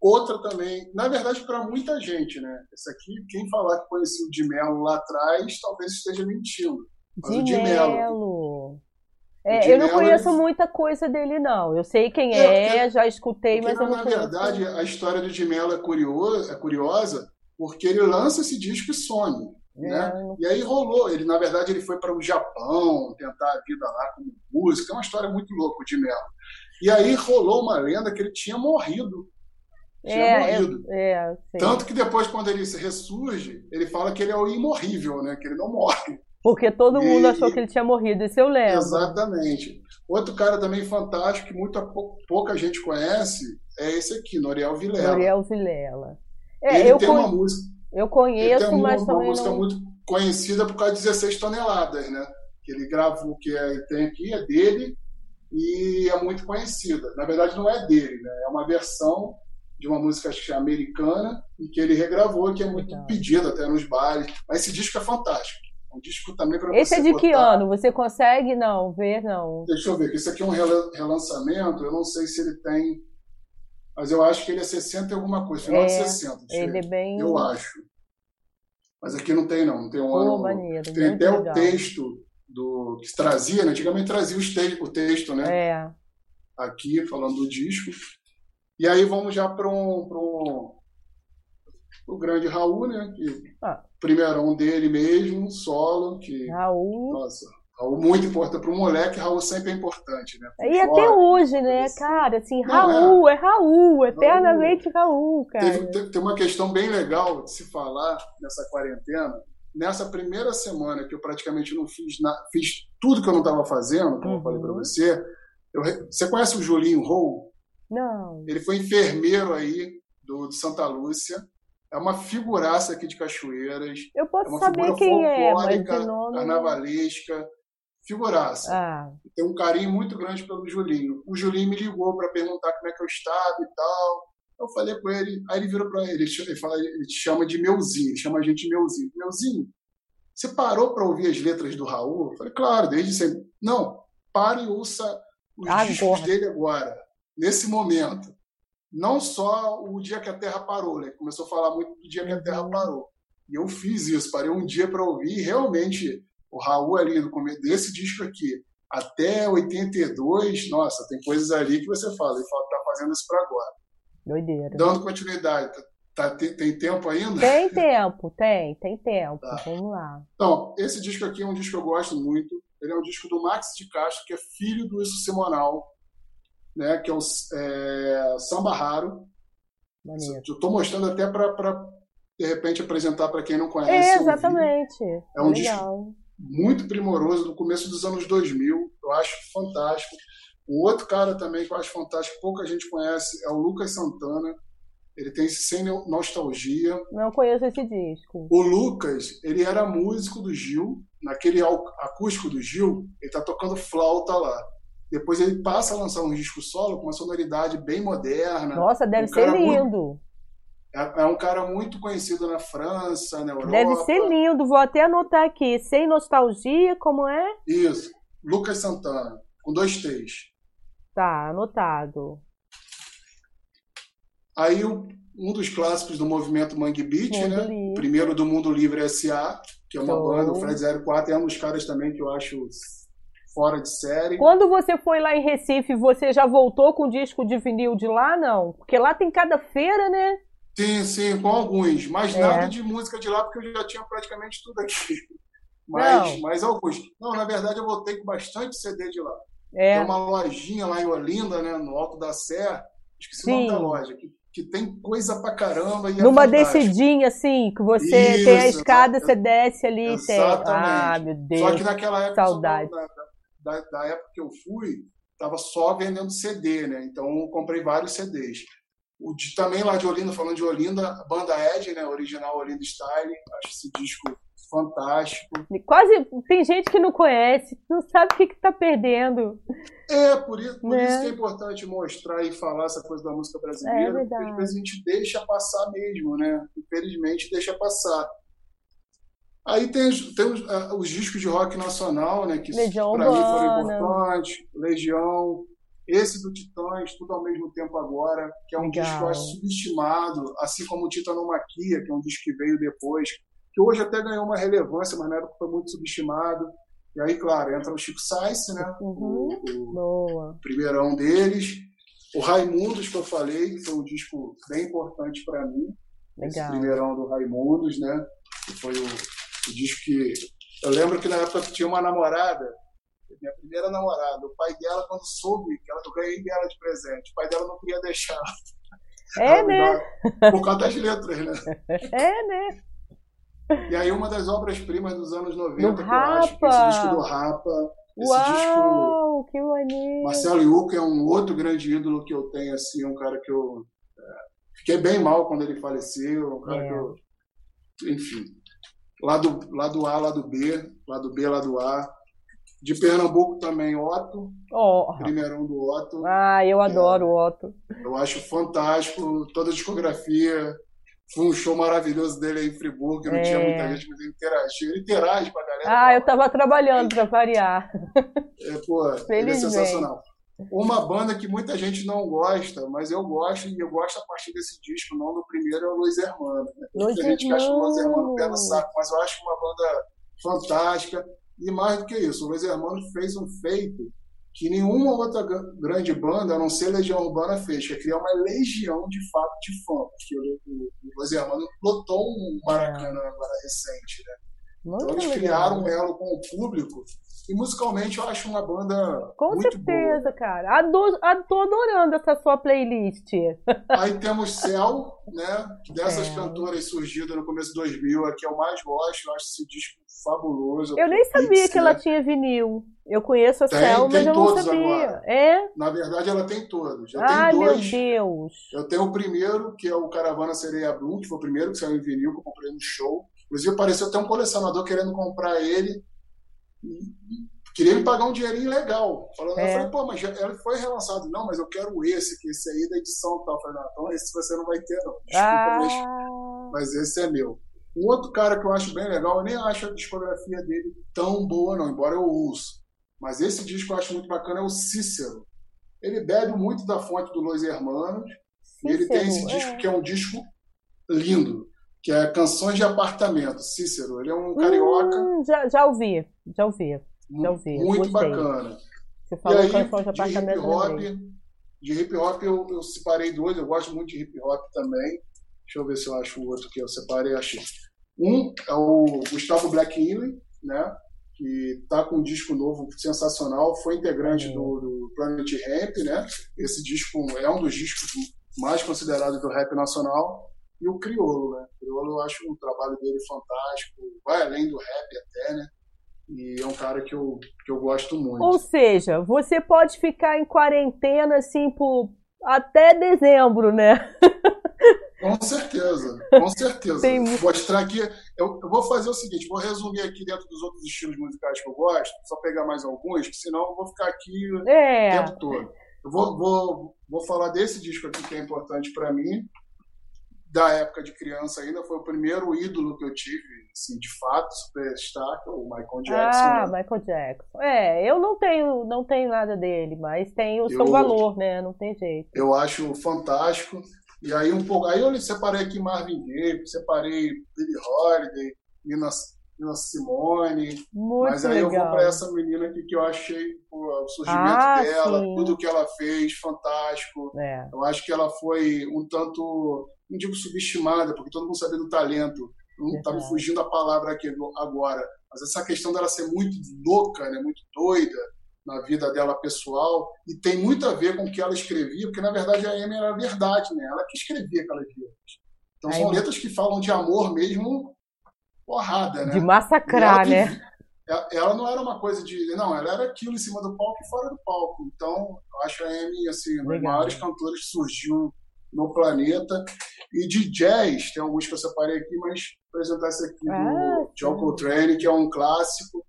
Outra também, na verdade, para muita gente, né? Esse aqui, quem falar que conhecia o de Mello lá atrás, talvez esteja mentindo. Mas de o de Mello. É, eu não conheço ele... muita coisa dele, não. Eu sei quem é, é já escutei, mas eu não na conheço. Verdade, a história do de Mello é curiosa, é curiosa porque ele lança esse disco e some. Né? É, e aí rolou. Ele, na verdade, ele foi para o Japão tentar a vida lá como músico. É uma história muito louca, o de Mello. E aí rolou uma lenda que ele tinha morrido. Tinha é, morrido. É, é, Tanto que depois, quando ele ressurge, ele fala que ele é o imorrível, né? Que ele não morre. Porque todo mundo achou que ele tinha morrido, isso eu lembro. Exatamente. Outro cara também fantástico, que muita, pouca gente conhece, é esse aqui, Noriel Vilela. Noriel Vilela. É, ele tem con... uma música. Eu conheço, ele tem mas uma, uma música não... muito conhecida por causa de 16 toneladas, né? Que ele gravou, que é, tem aqui, é dele, e é muito conhecida. Na verdade, não é dele, né? é uma versão de uma música americana e que ele regravou, que é muito Legal. pedido até nos bares. Mas esse disco é fantástico. É um disco também para Esse é de que ano? Você consegue não ver não? Deixa eu ver. Esse aqui é um relançamento. Eu não sei se ele tem, mas eu acho que ele é 60 e alguma coisa, final é, de 60. Ele é bem. Eu acho. Mas aqui não tem não, não tem um Pô, ano. Maneiro, tem até legal. o texto do que trazia, né? antigamente trazia te, o texto, né? É. Aqui, falando do disco. E aí vamos já para um, um, o grande Raul, né? Que, ah. Primeirão dele mesmo, solo, que. Raul. Nossa, Raul muito importante. Para o moleque, Raul sempre é importante, né? e até hoje, né, cara? Assim, Raul, é. é. Raul, eternamente Raul, Raul cara. Teve, tem uma questão bem legal de se falar nessa quarentena, nessa primeira semana que eu praticamente não fiz nada, fiz tudo que eu não estava fazendo, como uhum. eu falei para você. Eu, você conhece o Julinho Rou? Não. Ele foi enfermeiro aí do, de Santa Lúcia. É uma figuraça aqui de Cachoeiras. Eu posso é saber quem é, mas de nome... carnavalesca, figuraça. Ah. Tem um carinho muito grande pelo Julinho. O Julinho me ligou para perguntar como é que eu estava e tal. Eu falei com ele, aí ele virou para ele, ele, fala, ele chama de Meuzinho, chama a gente de Meuzinho. Meuzinho, você parou para ouvir as letras do Raul? Eu falei, claro, desde sempre. Não, pare e ouça os discos dele agora, nesse momento. Não só o dia que a Terra parou, né? Começou a falar muito do dia que a Terra uhum. parou. E eu fiz isso, parei um dia para ouvir e realmente o Raul ali no começo desse disco aqui até 82, nossa, tem coisas ali que você fala, ele fala, tá fazendo isso para agora. Doideira. Dando continuidade, tá, tem, tem, tempo ainda? Tem tempo, tem, tem tempo. Tá. Vamos lá. Então, esse disco aqui é um disco que eu gosto muito. ele é um disco do Max de Castro, que é filho do Isso Simonal, né, que é o é, Samba Raro. Eu estou mostrando até para, de repente, apresentar para quem não conhece. É, exatamente. É um Legal. disco muito primoroso, do começo dos anos 2000. Eu acho fantástico. O outro cara também que eu acho fantástico, pouca gente conhece, é o Lucas Santana. Ele tem esse Sem Nostalgia. Não conheço esse disco. O Lucas, ele era músico do Gil. Naquele acústico do Gil, ele tá tocando flauta lá. Depois ele passa a lançar um disco solo com uma sonoridade bem moderna. Nossa, deve um ser lindo. Muito, é, é, um cara muito conhecido na França, na Europa. Deve ser lindo. Vou até anotar aqui. Sem nostalgia, como é? Isso. Lucas Santana, com dois T's. Tá, anotado. Aí um dos clássicos do movimento Mangue Beat, Mundo né? Livre. Primeiro do Mundo Livre S.A., que é uma banda, o Fred 04 é um dos caras também que eu acho fora de série. Quando você foi lá em Recife, você já voltou com disco de vinil de lá, não? Porque lá tem cada feira, né? Sim, sim, com alguns. Mas é. nada de música de lá, porque eu já tinha praticamente tudo aqui. [LAUGHS] Mas, mas alguns. Não, na verdade, eu voltei com bastante CD de lá. É. Tem uma lojinha lá em Olinda, né, no Alto da Serra. Esqueci sim. o nome da loja. Que, que tem coisa pra caramba. E é Numa é descidinha, assim, que você Isso, tem a escada, você desce ali e tem. Ah, meu Deus. Só que naquela época, saudade. Da, da, da época que eu fui, tava só vendendo CD, né? Então eu comprei vários CDs. O de, também lá de Olinda, falando de Olinda, a banda Ed, né? Original Olinda Style. Acho esse disco fantástico. Quase tem gente que não conhece, não sabe o que está perdendo. É, por, isso, por né? isso que é importante mostrar e falar essa coisa da música brasileira, é porque às vezes a gente deixa passar mesmo, né? Infelizmente deixa passar. Aí tem, tem os, uh, os, discos de rock nacional, né? Que para mim foram importantes. Legião. Esse do Titãs, tudo ao mesmo tempo agora, que é um Legal. disco que eu acho subestimado, assim como o Titanomaquia, que é um disco que veio depois, que hoje até ganhou uma relevância, mas na época foi muito subestimado. E aí, claro, entra o Chico Sainz, né? Uhum. O, o primeirão deles. O Raimundos, que eu falei, que foi um disco bem importante para mim. Legal. Esse primeirão do Raimundos, né? Que foi o, o disco que. Eu lembro que na época tinha uma namorada, minha primeira namorada. O pai dela, quando soube que ela, eu ganhei dela de presente, o pai dela não queria deixar. É, né? Por causa das letras, né? [LAUGHS] É, né? E aí uma das obras-primas dos anos 90, do que eu acho, que esse disco do Rapa. Esse Uau, disco. Que maneiro! Marcelo Yuca é um outro grande ídolo que eu tenho, assim, um cara que eu. É, fiquei bem mal quando ele faleceu, um cara é. que eu. Enfim. Lado, lado A, lado B, lado B, lado A. De Pernambuco também, Otto. Oh. Primeirão do Otto. Ah, eu adoro o Otto. Eu acho fantástico toda a discografia. Foi um show maravilhoso dele aí em Friburgo, não é. tinha muita gente, mas ele interagiu. Ele interage com a galera. Ah, eu tava trabalhando para variar. É, pô, ele é sensacional. Uma banda que muita gente não gosta, mas eu gosto, e eu gosto a partir desse disco. O nome do primeiro é o Luiz Hermano. Né? Muita gente que acha o Luiz Hermano pega o saco, mas eu acho uma banda fantástica. E mais do que isso, o Luiz Hermano fez um feito que nenhuma outra grande banda, a não ser Legião Urbana, fez, que é criar uma legião de fato de fãs. Porque o, Los Hermanos lotou um Maracanã agora recente, né? Muito então eles legal. criaram um elo com o público. E musicalmente eu acho uma banda. Com muito certeza, boa. cara. Adoro, tô adorando essa sua playlist. [LAUGHS] Aí temos Céu, né? Dessas é. cantoras surgidas no começo de 2000, a que eu mais gosto. Eu acho esse disco fabuloso. Eu nem sabia que ela tinha vinil. Eu conheço a tem, Cel, mas eu não sabia. Agora. É? Na verdade, ela tem todos. Eu ah, meu Deus. Eu tenho o primeiro, que é o Caravana Sereia Blue, que foi o primeiro que saiu em vinil, que eu comprei no show. Inclusive, apareceu até um colecionador querendo comprar ele. Queria me pagar um dinheirinho legal. Falando, é. Eu falei, pô, mas ele foi relançado. Não, mas eu quero esse, que esse aí é da edição tal. Eu falei, não, então esse você não vai ter, não. Desculpa, ah. mas, mas esse é meu. Um outro cara que eu acho bem legal, eu nem acho a discografia dele tão boa, não, embora eu ouça. Mas esse disco eu acho muito bacana, é o Cícero. Ele bebe muito da fonte do Los Hermanos. Cícero, e ele tem esse disco é. que é um disco lindo, que é Canções de Apartamento. Cícero, ele é um carioca. Hum, já, já ouvi, já ouvi. Já ouvi. Muito bacana. Você falou e aí, Canções de Apartamento. De hip hop, de hip -hop eu, eu separei dois, eu gosto muito de hip hop também. Deixa eu ver se eu acho o outro que eu separei. Achei. Um é o Gustavo Black Ely, né? que tá com um disco novo sensacional, foi integrante do, do Planet Ramp, né? Esse disco é um dos discos mais considerados do rap nacional. E o Criolo, né? O Criolo eu acho o trabalho dele fantástico, vai além do rap até, né? E é um cara que eu, que eu gosto muito. Ou seja, você pode ficar em quarentena assim por até dezembro, né? Com certeza, com certeza. Tem... Mostrar aqui. Eu, eu, vou fazer o seguinte: vou resumir aqui dentro dos outros estilos musicais que eu gosto, só pegar mais alguns, senão eu vou ficar aqui é. o tempo todo. Eu vou, vou, vou falar desse disco aqui que é importante para mim, da época de criança ainda, foi o primeiro ídolo que eu tive, assim, de fato, superstar, é o Michael Jackson. Ah, né? Michael Jackson. É, eu não tenho, não tenho nada dele, mas tem o eu, seu valor, né? Não tem jeito. Eu acho fantástico. E aí um pouco, aí eu separei aqui Marvin Gaye, separei Billie Holiday, Nina, Nina Simone, Muito mas aí legal. eu vou para essa menina aqui que eu achei pô, o surgimento ah, dela, sim. tudo que ela fez, fantástico. É. Eu acho que ela foi um tanto, não digo subestimada, porque todo mundo sabia do talento, não está me fugindo a palavra aqui agora, mas essa questão dela ser muito louca, né, muito doida, na vida dela pessoal e tem muito a ver com o que ela escrevia, porque na verdade a Amy era a verdade, né? Ela que escrevia aquelas letras. Então são letras que falam de amor mesmo porrada, né? De massacrar, né? Ela não era uma coisa de. Não, ela era aquilo em cima do palco e fora do palco. Então, eu acho a Amy, assim, uma das maiores cantoras que surgiu no planeta. E de jazz, tem alguns que eu separei aqui, mas vou apresentar esse aqui ah, do John Coltrane, que é um clássico.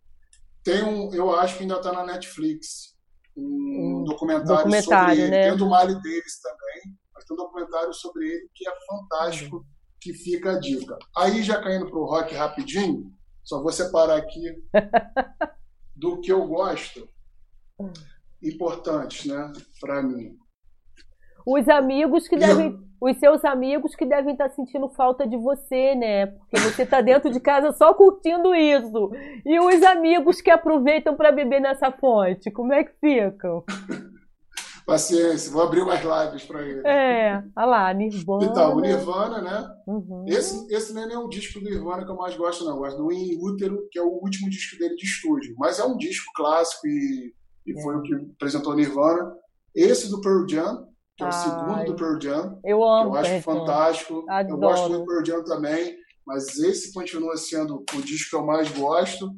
Tem um, eu acho que ainda está na Netflix, um, documentário, documentário, sobre né? ele. Tem do Mali Davis também, mas tem um documentário sobre ele que é fantástico, uhum. que fica a dica. Aí, já caindo para o rock rapidinho, só vou separar aqui [LAUGHS] do que eu gosto, importantes, né, para mim. Os amigos que devem os seus amigos que devem estar sentindo falta de você, né? Porque você está dentro de casa só curtindo isso. E os amigos que aproveitam para beber nessa fonte, como é que ficam? Paciência, vou abrir mais lives para ele. É, olha lá, Nirvana. Então, o Nirvana, né? Uhum. Esse, esse nem é o disco do Nirvana que eu mais gosto, não. Eu gosto do In Útero, que é o último disco dele de estúdio. Mas é um disco clássico e, e é. foi o que apresentou o Nirvana. Esse do Pearl Jam, que é o segundo do Pearl Jam. Eu amo. eu acho fantástico. Adoro. Eu gosto do Pearl Jam também, mas esse continua sendo o disco que eu mais gosto.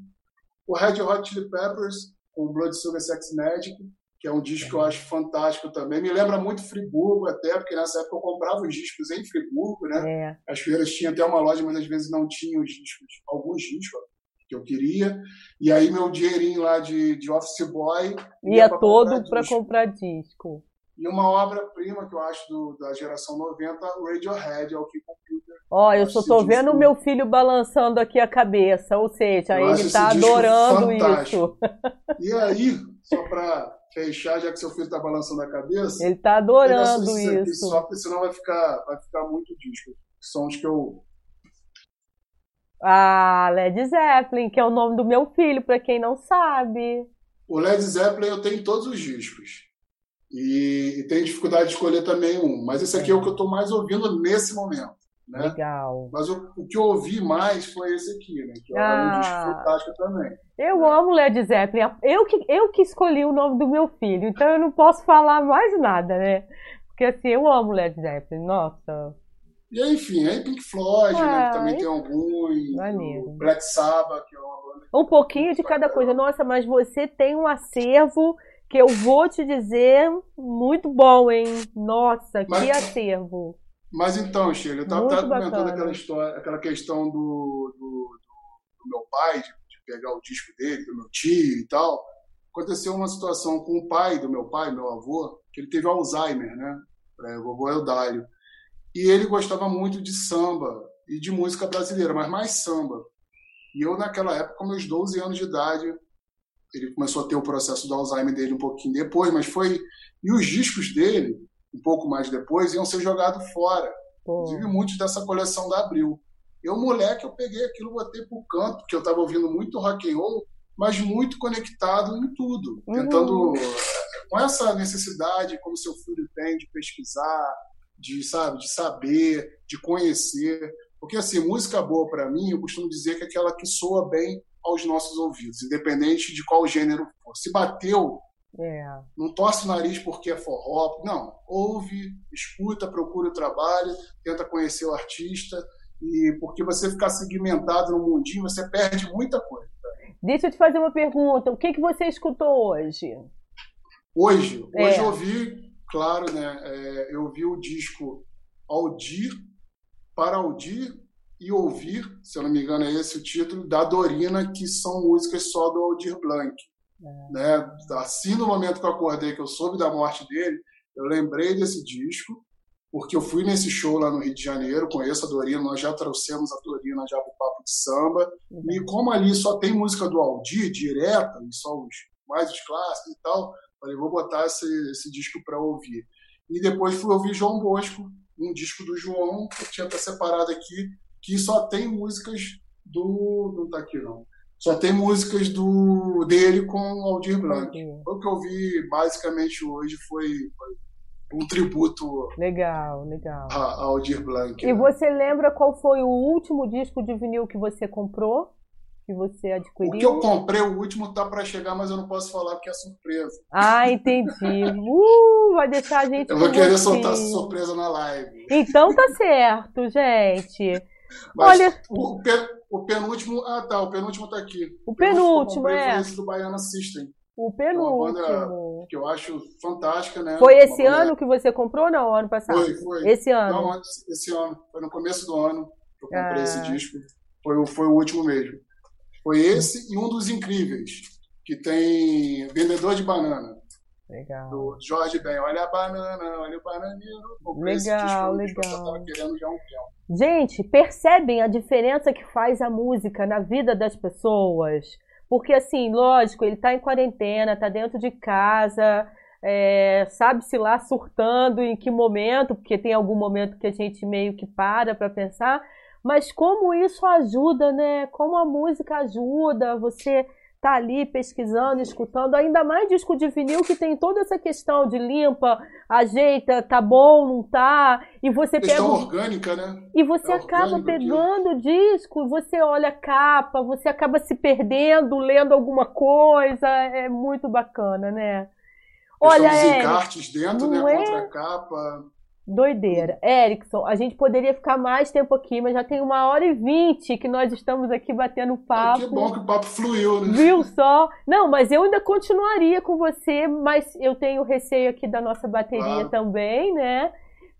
O Red Hot Chili Peppers, com Blood Sugar Sex Magic, que é um disco que eu acho fantástico também. Me lembra muito Friburgo, até, porque nessa época eu comprava os discos em Friburgo, né? É. As feiras tinham até uma loja, mas às vezes não tinham os discos, alguns discos que eu queria. E aí meu dinheirinho lá de, de office boy ia, ia todo para comprar disco. E uma obra-prima que eu acho do, da geração 90, Radiohead, é o que Computer. Ó, eu só tô vendo o meu filho balançando aqui a cabeça, ou seja, eu ele tá adorando isso. E aí, só para fechar, já que seu filho tá balançando a cabeça. Ele tá adorando isso. só porque senão vai ficar, vai ficar muito disco. São os que eu. Ah, Led Zeppelin, que é o nome do meu filho, para quem não sabe. O Led Zeppelin eu tenho todos os discos. E, e tenho dificuldade de escolher também um. Mas esse aqui é, é o que eu estou mais ouvindo nesse momento. Né? Legal. Mas o, o, que eu ouvi mais foi esse aqui, né? Que é ah, um disco fantástico também. Eu amo Led Zeppelin. Eu que, eu que escolhi o nome do meu filho, então eu não posso falar mais nada, né? Porque assim, eu amo Led Zeppelin, nossa. E aí, enfim, aí Pink Floyd, ah, né? Que também tem alguns. Maneiro. Black Sabbath, que é uma banda. Um pouquinho de cada coisa. Nossa, mas você tem um acervo que eu vou te dizer, muito bom, hein? Nossa, mas, que acervo. Mas então, Sheila, eu estava comentando aquela, história, aquela questão do, do, do meu pai, de, de, pegar o disco dele, do meu tio e tal. Aconteceu uma situação com o pai do meu pai, meu avô, que ele teve Alzheimer, né? É, o vovô Eudálio. E ele gostava muito de samba e de música brasileira, mas mais samba. E eu, naquela época, com meus 12 anos de idade, ele começou a ter o processo do Alzheimer dele um pouquinho depois, mas foi. E os discos dele, um pouco mais depois, iam ser jogados fora. Pô. Inclusive, muitos dessa coleção da Abril. Eu, moleque, eu peguei aquilo, botei pro canto, porque eu estava ouvindo muito rock and roll, mas muito conectado em tudo. Uhum. Tentando. Com essa necessidade, como seu filho tem, de pesquisar, de, sabe, de saber, de conhecer. Porque, assim, música boa para mim, eu costumo dizer que é aquela que soa bem aos nossos ouvidos, independente de qual gênero for. Se bateu, é. não torce o nariz porque é forró, não. Ouve, escuta, procura o trabalho, tenta conhecer o artista, e porque você ficar segmentado no mundinho, você perde muita coisa. Deixa eu te fazer uma pergunta. O que, que você escutou hoje? Hoje? É. Hoje eu ouvi, claro, né? É, eu vi o disco Aldir, para Aldir e Ouvir, se eu não me engano é esse o título, da Dorina, que são músicas só do Aldir Blanc. É. Né? Assim, no momento que eu acordei, que eu soube da morte dele, eu lembrei desse disco, porque eu fui nesse show lá no Rio de Janeiro, conheço a Dorina, nós já trouxemos a Dorina já para o Papo de Samba, uhum. e como ali só tem música do Aldir, direta, e só os, mais os clássicos e tal, falei, vou botar esse, esse disco para ouvir. E depois fui ouvir João Bosco, um disco do João, que eu tinha até separado aqui, que só tem músicas do. Não tá aqui não. Só tem músicas do dele com o Aldir Blanc. O que eu vi basicamente hoje foi, foi um tributo legal, legal. A, a Aldir Blanc. E né? você lembra qual foi o último disco de vinil que você comprou? Que você adquiriu? O que eu comprei, o último tá para chegar, mas eu não posso falar porque é surpresa. Ah, entendi. [LAUGHS] Uh, vai deixar a gente. Eu vou querer soltar essa surpresa na live. Então tá certo, gente. Mas Olha. O, o, penúltimo. Ah, tá. O penúltimo tá aqui. O penúltimo, é. do Baiana System. O penúltimo. É uma banda que eu acho fantástica, né? Foi esse ano que você comprou ou não? Ano passado? Foi, foi. Esse ano? Não, esse ano. Foi no começo do ano que eu comprei ah. esse disco. Foi, foi o último mesmo. Foi esse e um dos incríveis, que tem Vendedor de Banana. Legal. Do Jorge Ben. Olha a banana, olha o bananeiro. Legal, legal. Um Gente, percebem a diferença que faz a música na vida das pessoas? Porque, assim, lógico, ele está em quarentena, está dentro de casa, é, sabe-se lá surtando em que momento, porque tem algum momento que a gente meio que para para pensar, mas como isso ajuda, né? Como a música ajuda você tá ali pesquisando, escutando, ainda mais disco de vinil que tem toda essa questão de limpa, ajeita, tá bom, não tá, e você questão pega orgânica, né? E você é acaba pegando o disco, você olha a capa, você acaba se perdendo, lendo alguma coisa, é muito bacana, né? Olha, os encartes dentro, né, é... contra a capa. Doideira. Erickson, a gente poderia ficar mais tempo aqui, mas já tem uma hora e vinte que nós estamos aqui batendo papo. Ah, que bom que o papo fluiu, né? Viu só? Não, mas eu ainda continuaria com você, mas eu tenho receio aqui da nossa bateria claro. também, né?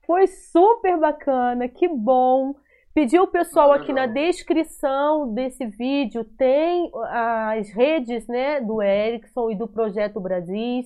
Foi super bacana, que bom. Pedi o pessoal ah, aqui na descrição desse vídeo, tem as redes né, do Erickson e do Projeto Brasil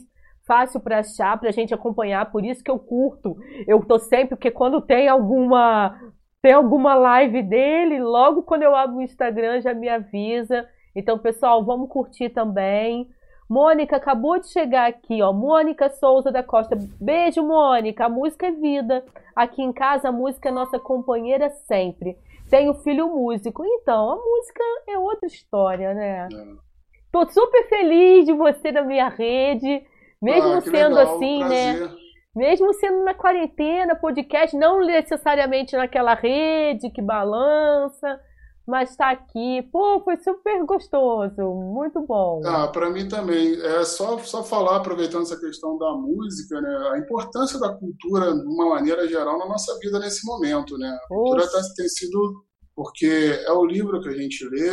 fácil para achar, para a gente acompanhar, por isso que eu curto. Eu tô sempre, porque quando tem alguma tem alguma live dele, logo quando eu abro o Instagram já me avisa. Então, pessoal, vamos curtir também. Mônica acabou de chegar aqui, ó. Mônica Souza da Costa. Beijo, Mônica. A música é vida. Aqui em casa a música é nossa companheira sempre. Tenho filho músico. Então, a música é outra história, né? É. Tô super feliz de você na minha rede. Mesmo ah, sendo legal, assim, né? Mesmo sendo na quarentena, podcast, não necessariamente naquela rede que balança, mas está aqui. Pô, foi super gostoso, muito bom. Ah, para mim também. É só, só falar, aproveitando essa questão da música, né? A importância da cultura, de uma maneira geral, na nossa vida nesse momento, né? A cultura tá, tem sido. Porque é o livro que a gente lê,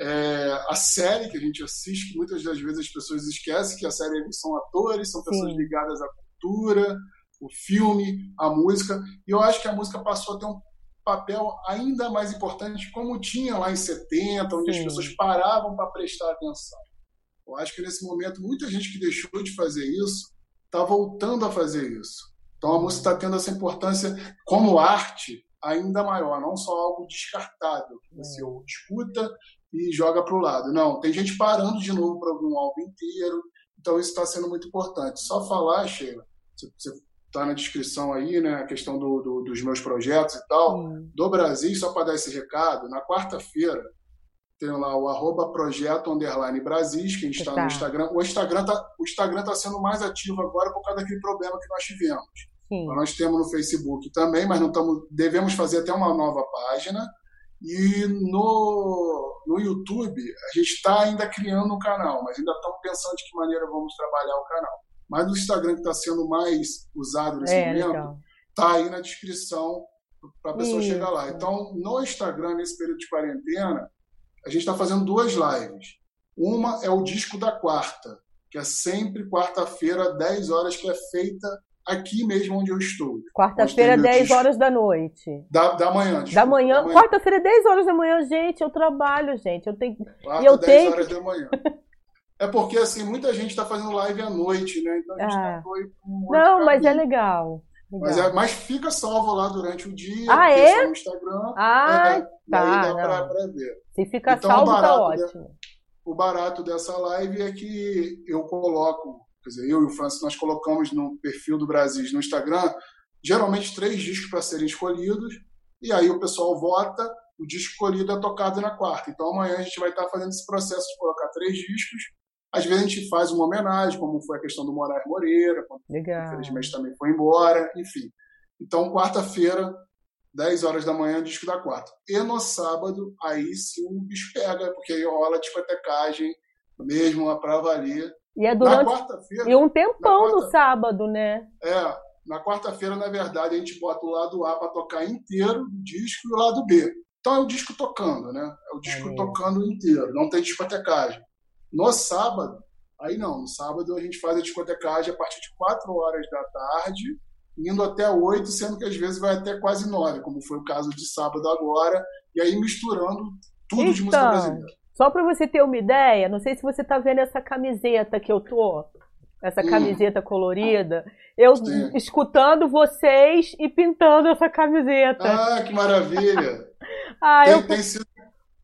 é, a série que a gente assiste, que muitas das vezes as pessoas esquecem que a série são atores, são pessoas Sim. ligadas à cultura, o filme, a música. E eu acho que a música passou a ter um papel ainda mais importante, como tinha lá em 70, onde Sim. as pessoas paravam para prestar atenção. Eu acho que nesse momento, muita gente que deixou de fazer isso está voltando a fazer isso. Então a música está tendo essa importância como arte ainda maior, não só algo descartável, que você é. escuta e joga para o lado. Não, tem gente parando de novo para ouvir um álbum inteiro, então isso está sendo muito importante. Só falar, Sheila, você está na descrição aí, né, a questão do, do, dos meus projetos e tal, hum. do Brasil, só para dar esse recado, na quarta-feira tem lá o arroba projeto underline Brasis, que a gente está tá. no Instagram. O Instagram está tá sendo mais ativo agora por causa daquele problema que nós tivemos. Sim. Nós temos no Facebook também, mas não estamos, devemos fazer até uma nova página E no, no YouTube, a gente está ainda criando um canal, mas ainda estamos pensando de que maneira vamos trabalhar o canal. Mas no Instagram, que está sendo mais usado nesse é, momento, está aí na descrição para a pessoa Isso. chegar lá. Então, no Instagram, nesse período de quarentena, a gente está fazendo duas lives. Uma é o disco da quarta, que é sempre quarta-feira, 10 horas, que é feita aqui mesmo onde eu estou. Quarta-feira, 10 horas da noite. Da, da manhã, desculpa, Da manhã. manhã. Quarta-feira, 10 horas da manhã, gente, eu trabalho, gente. Eu tenho. Quarta, eu 10 tenho... horas da manhã. É porque, assim, muita gente está fazendo live à noite, né? Então a gente ah. foi um Não, mas é legal. Mas, é, mas, fica salvo lá durante o dia, ah, é? no Instagram. Ah, é, tá. Aí dá para ver. Se fica então, salvo, tá ótimo. o barato dessa live é que eu coloco quer dizer, eu e o Francis, nós colocamos no perfil do Brasil no Instagram, geralmente três discos para serem escolhidos, e aí o pessoal vota, o disco escolhido é tocado na quarta. Então amanhã a gente vai estar fazendo esse processo de colocar três discos. Às vezes a gente faz uma homenagem, como foi a questão do Moraes Moreira, quando Legal. infelizmente também foi embora, enfim. Então, quarta-feira, 10 horas da manhã, disco da quarta. E no sábado, aí sim o bicho pega, porque aí rola discotecagem mesmo para valer. E é durante. E um tempão quarta... no sábado, né? É. Na quarta-feira, na verdade, a gente bota o lado A para tocar inteiro o disco e o lado B. Então é o disco tocando, né? É o disco é tocando inteiro, não tem discotecagem. No sábado, aí não, no sábado a gente faz a discotecagem a partir de 4 horas da tarde, indo até 8, sendo que às vezes vai até quase 9, como foi o caso de sábado agora, e aí misturando tudo então, de música então, brasileira. Só para você ter uma ideia, não sei se você está vendo essa camiseta que eu tô, essa hum. camiseta colorida, eu Sim. escutando vocês e pintando essa camiseta. Ah, que maravilha! [LAUGHS] ah, tem, eu... tem, sido...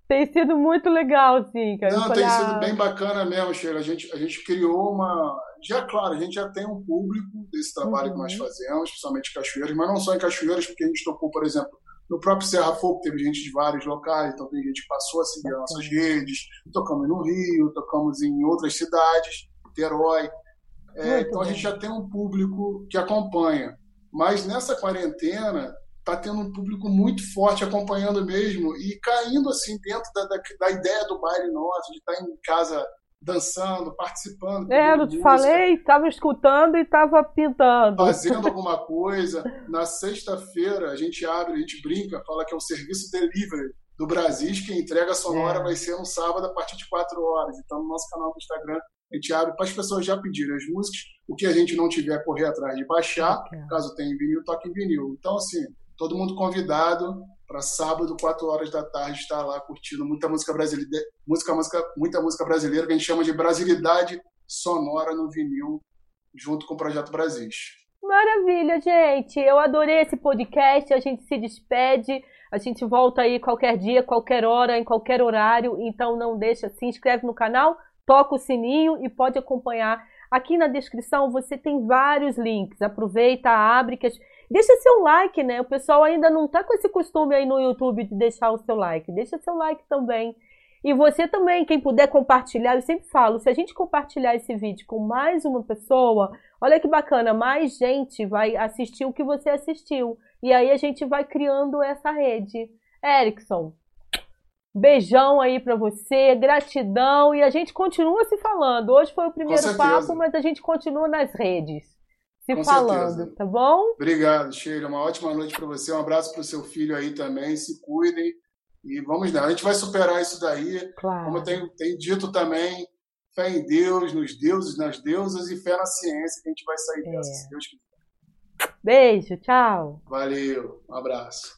tem sido muito legal, sim, cara. Não, tem sido bem bacana mesmo, Sheila. A gente, a gente criou uma. Já, claro, a gente já tem um público desse trabalho uhum. que nós uhum. fazemos, principalmente em Cachoeiras, mas não só em Cachoeiras, porque a gente tocou, por exemplo, no próprio Serra Fogo teve gente de vários locais, então tem gente que passou a seguir as nossas redes. Tocamos no Rio, tocamos em outras cidades, Niterói. É, então a gente já tem um público que acompanha. Mas nessa quarentena está tendo um público muito forte acompanhando mesmo e caindo assim dentro da, da, da ideia do baile nosso, de estar tá em casa dançando, participando. É, eu te falei, estava escutando e estava pintando. Fazendo [LAUGHS] alguma coisa. Na sexta-feira, a gente abre, a gente brinca, fala que é o serviço delivery do Brasil, que a entrega sonora é. vai ser no sábado a partir de 4 horas. Então, no nosso canal do Instagram, a gente abre para as pessoas já pedirem as músicas. O que a gente não tiver, correr atrás de baixar. Caso tenha em vinil, toque em vinil. Então, assim, todo mundo convidado para sábado, 4 horas da tarde, estar lá curtindo muita música brasileira, música, música, muita música brasileira que a gente chama de brasilidade sonora no vinil, junto com o Projeto Brasis. Maravilha, gente! Eu adorei esse podcast. A gente se despede. A gente volta aí qualquer dia, qualquer hora, em qualquer horário. Então não deixa, se inscreve no canal, toca o sininho e pode acompanhar. Aqui na descrição você tem vários links. Aproveita, abre que as Deixa seu like, né? O pessoal ainda não tá com esse costume aí no YouTube de deixar o seu like. Deixa seu like também. E você também, quem puder compartilhar, eu sempre falo, se a gente compartilhar esse vídeo com mais uma pessoa, olha que bacana, mais gente vai assistir o que você assistiu. E aí a gente vai criando essa rede. Erickson, beijão aí para você, gratidão e a gente continua se falando. Hoje foi o primeiro papo, mas a gente continua nas redes se Com falando, certeza. tá bom? Obrigado, Sheila. Uma ótima noite para você. Um abraço para o seu filho aí também. Se cuidem. E vamos lá. A gente vai superar isso daí. Claro. Como eu tenho, tenho dito também, fé em Deus, nos deuses, nas deusas e fé na ciência, que a gente vai sair é. dessa, se Deus quiser. Beijo, tchau. Valeu, um abraço.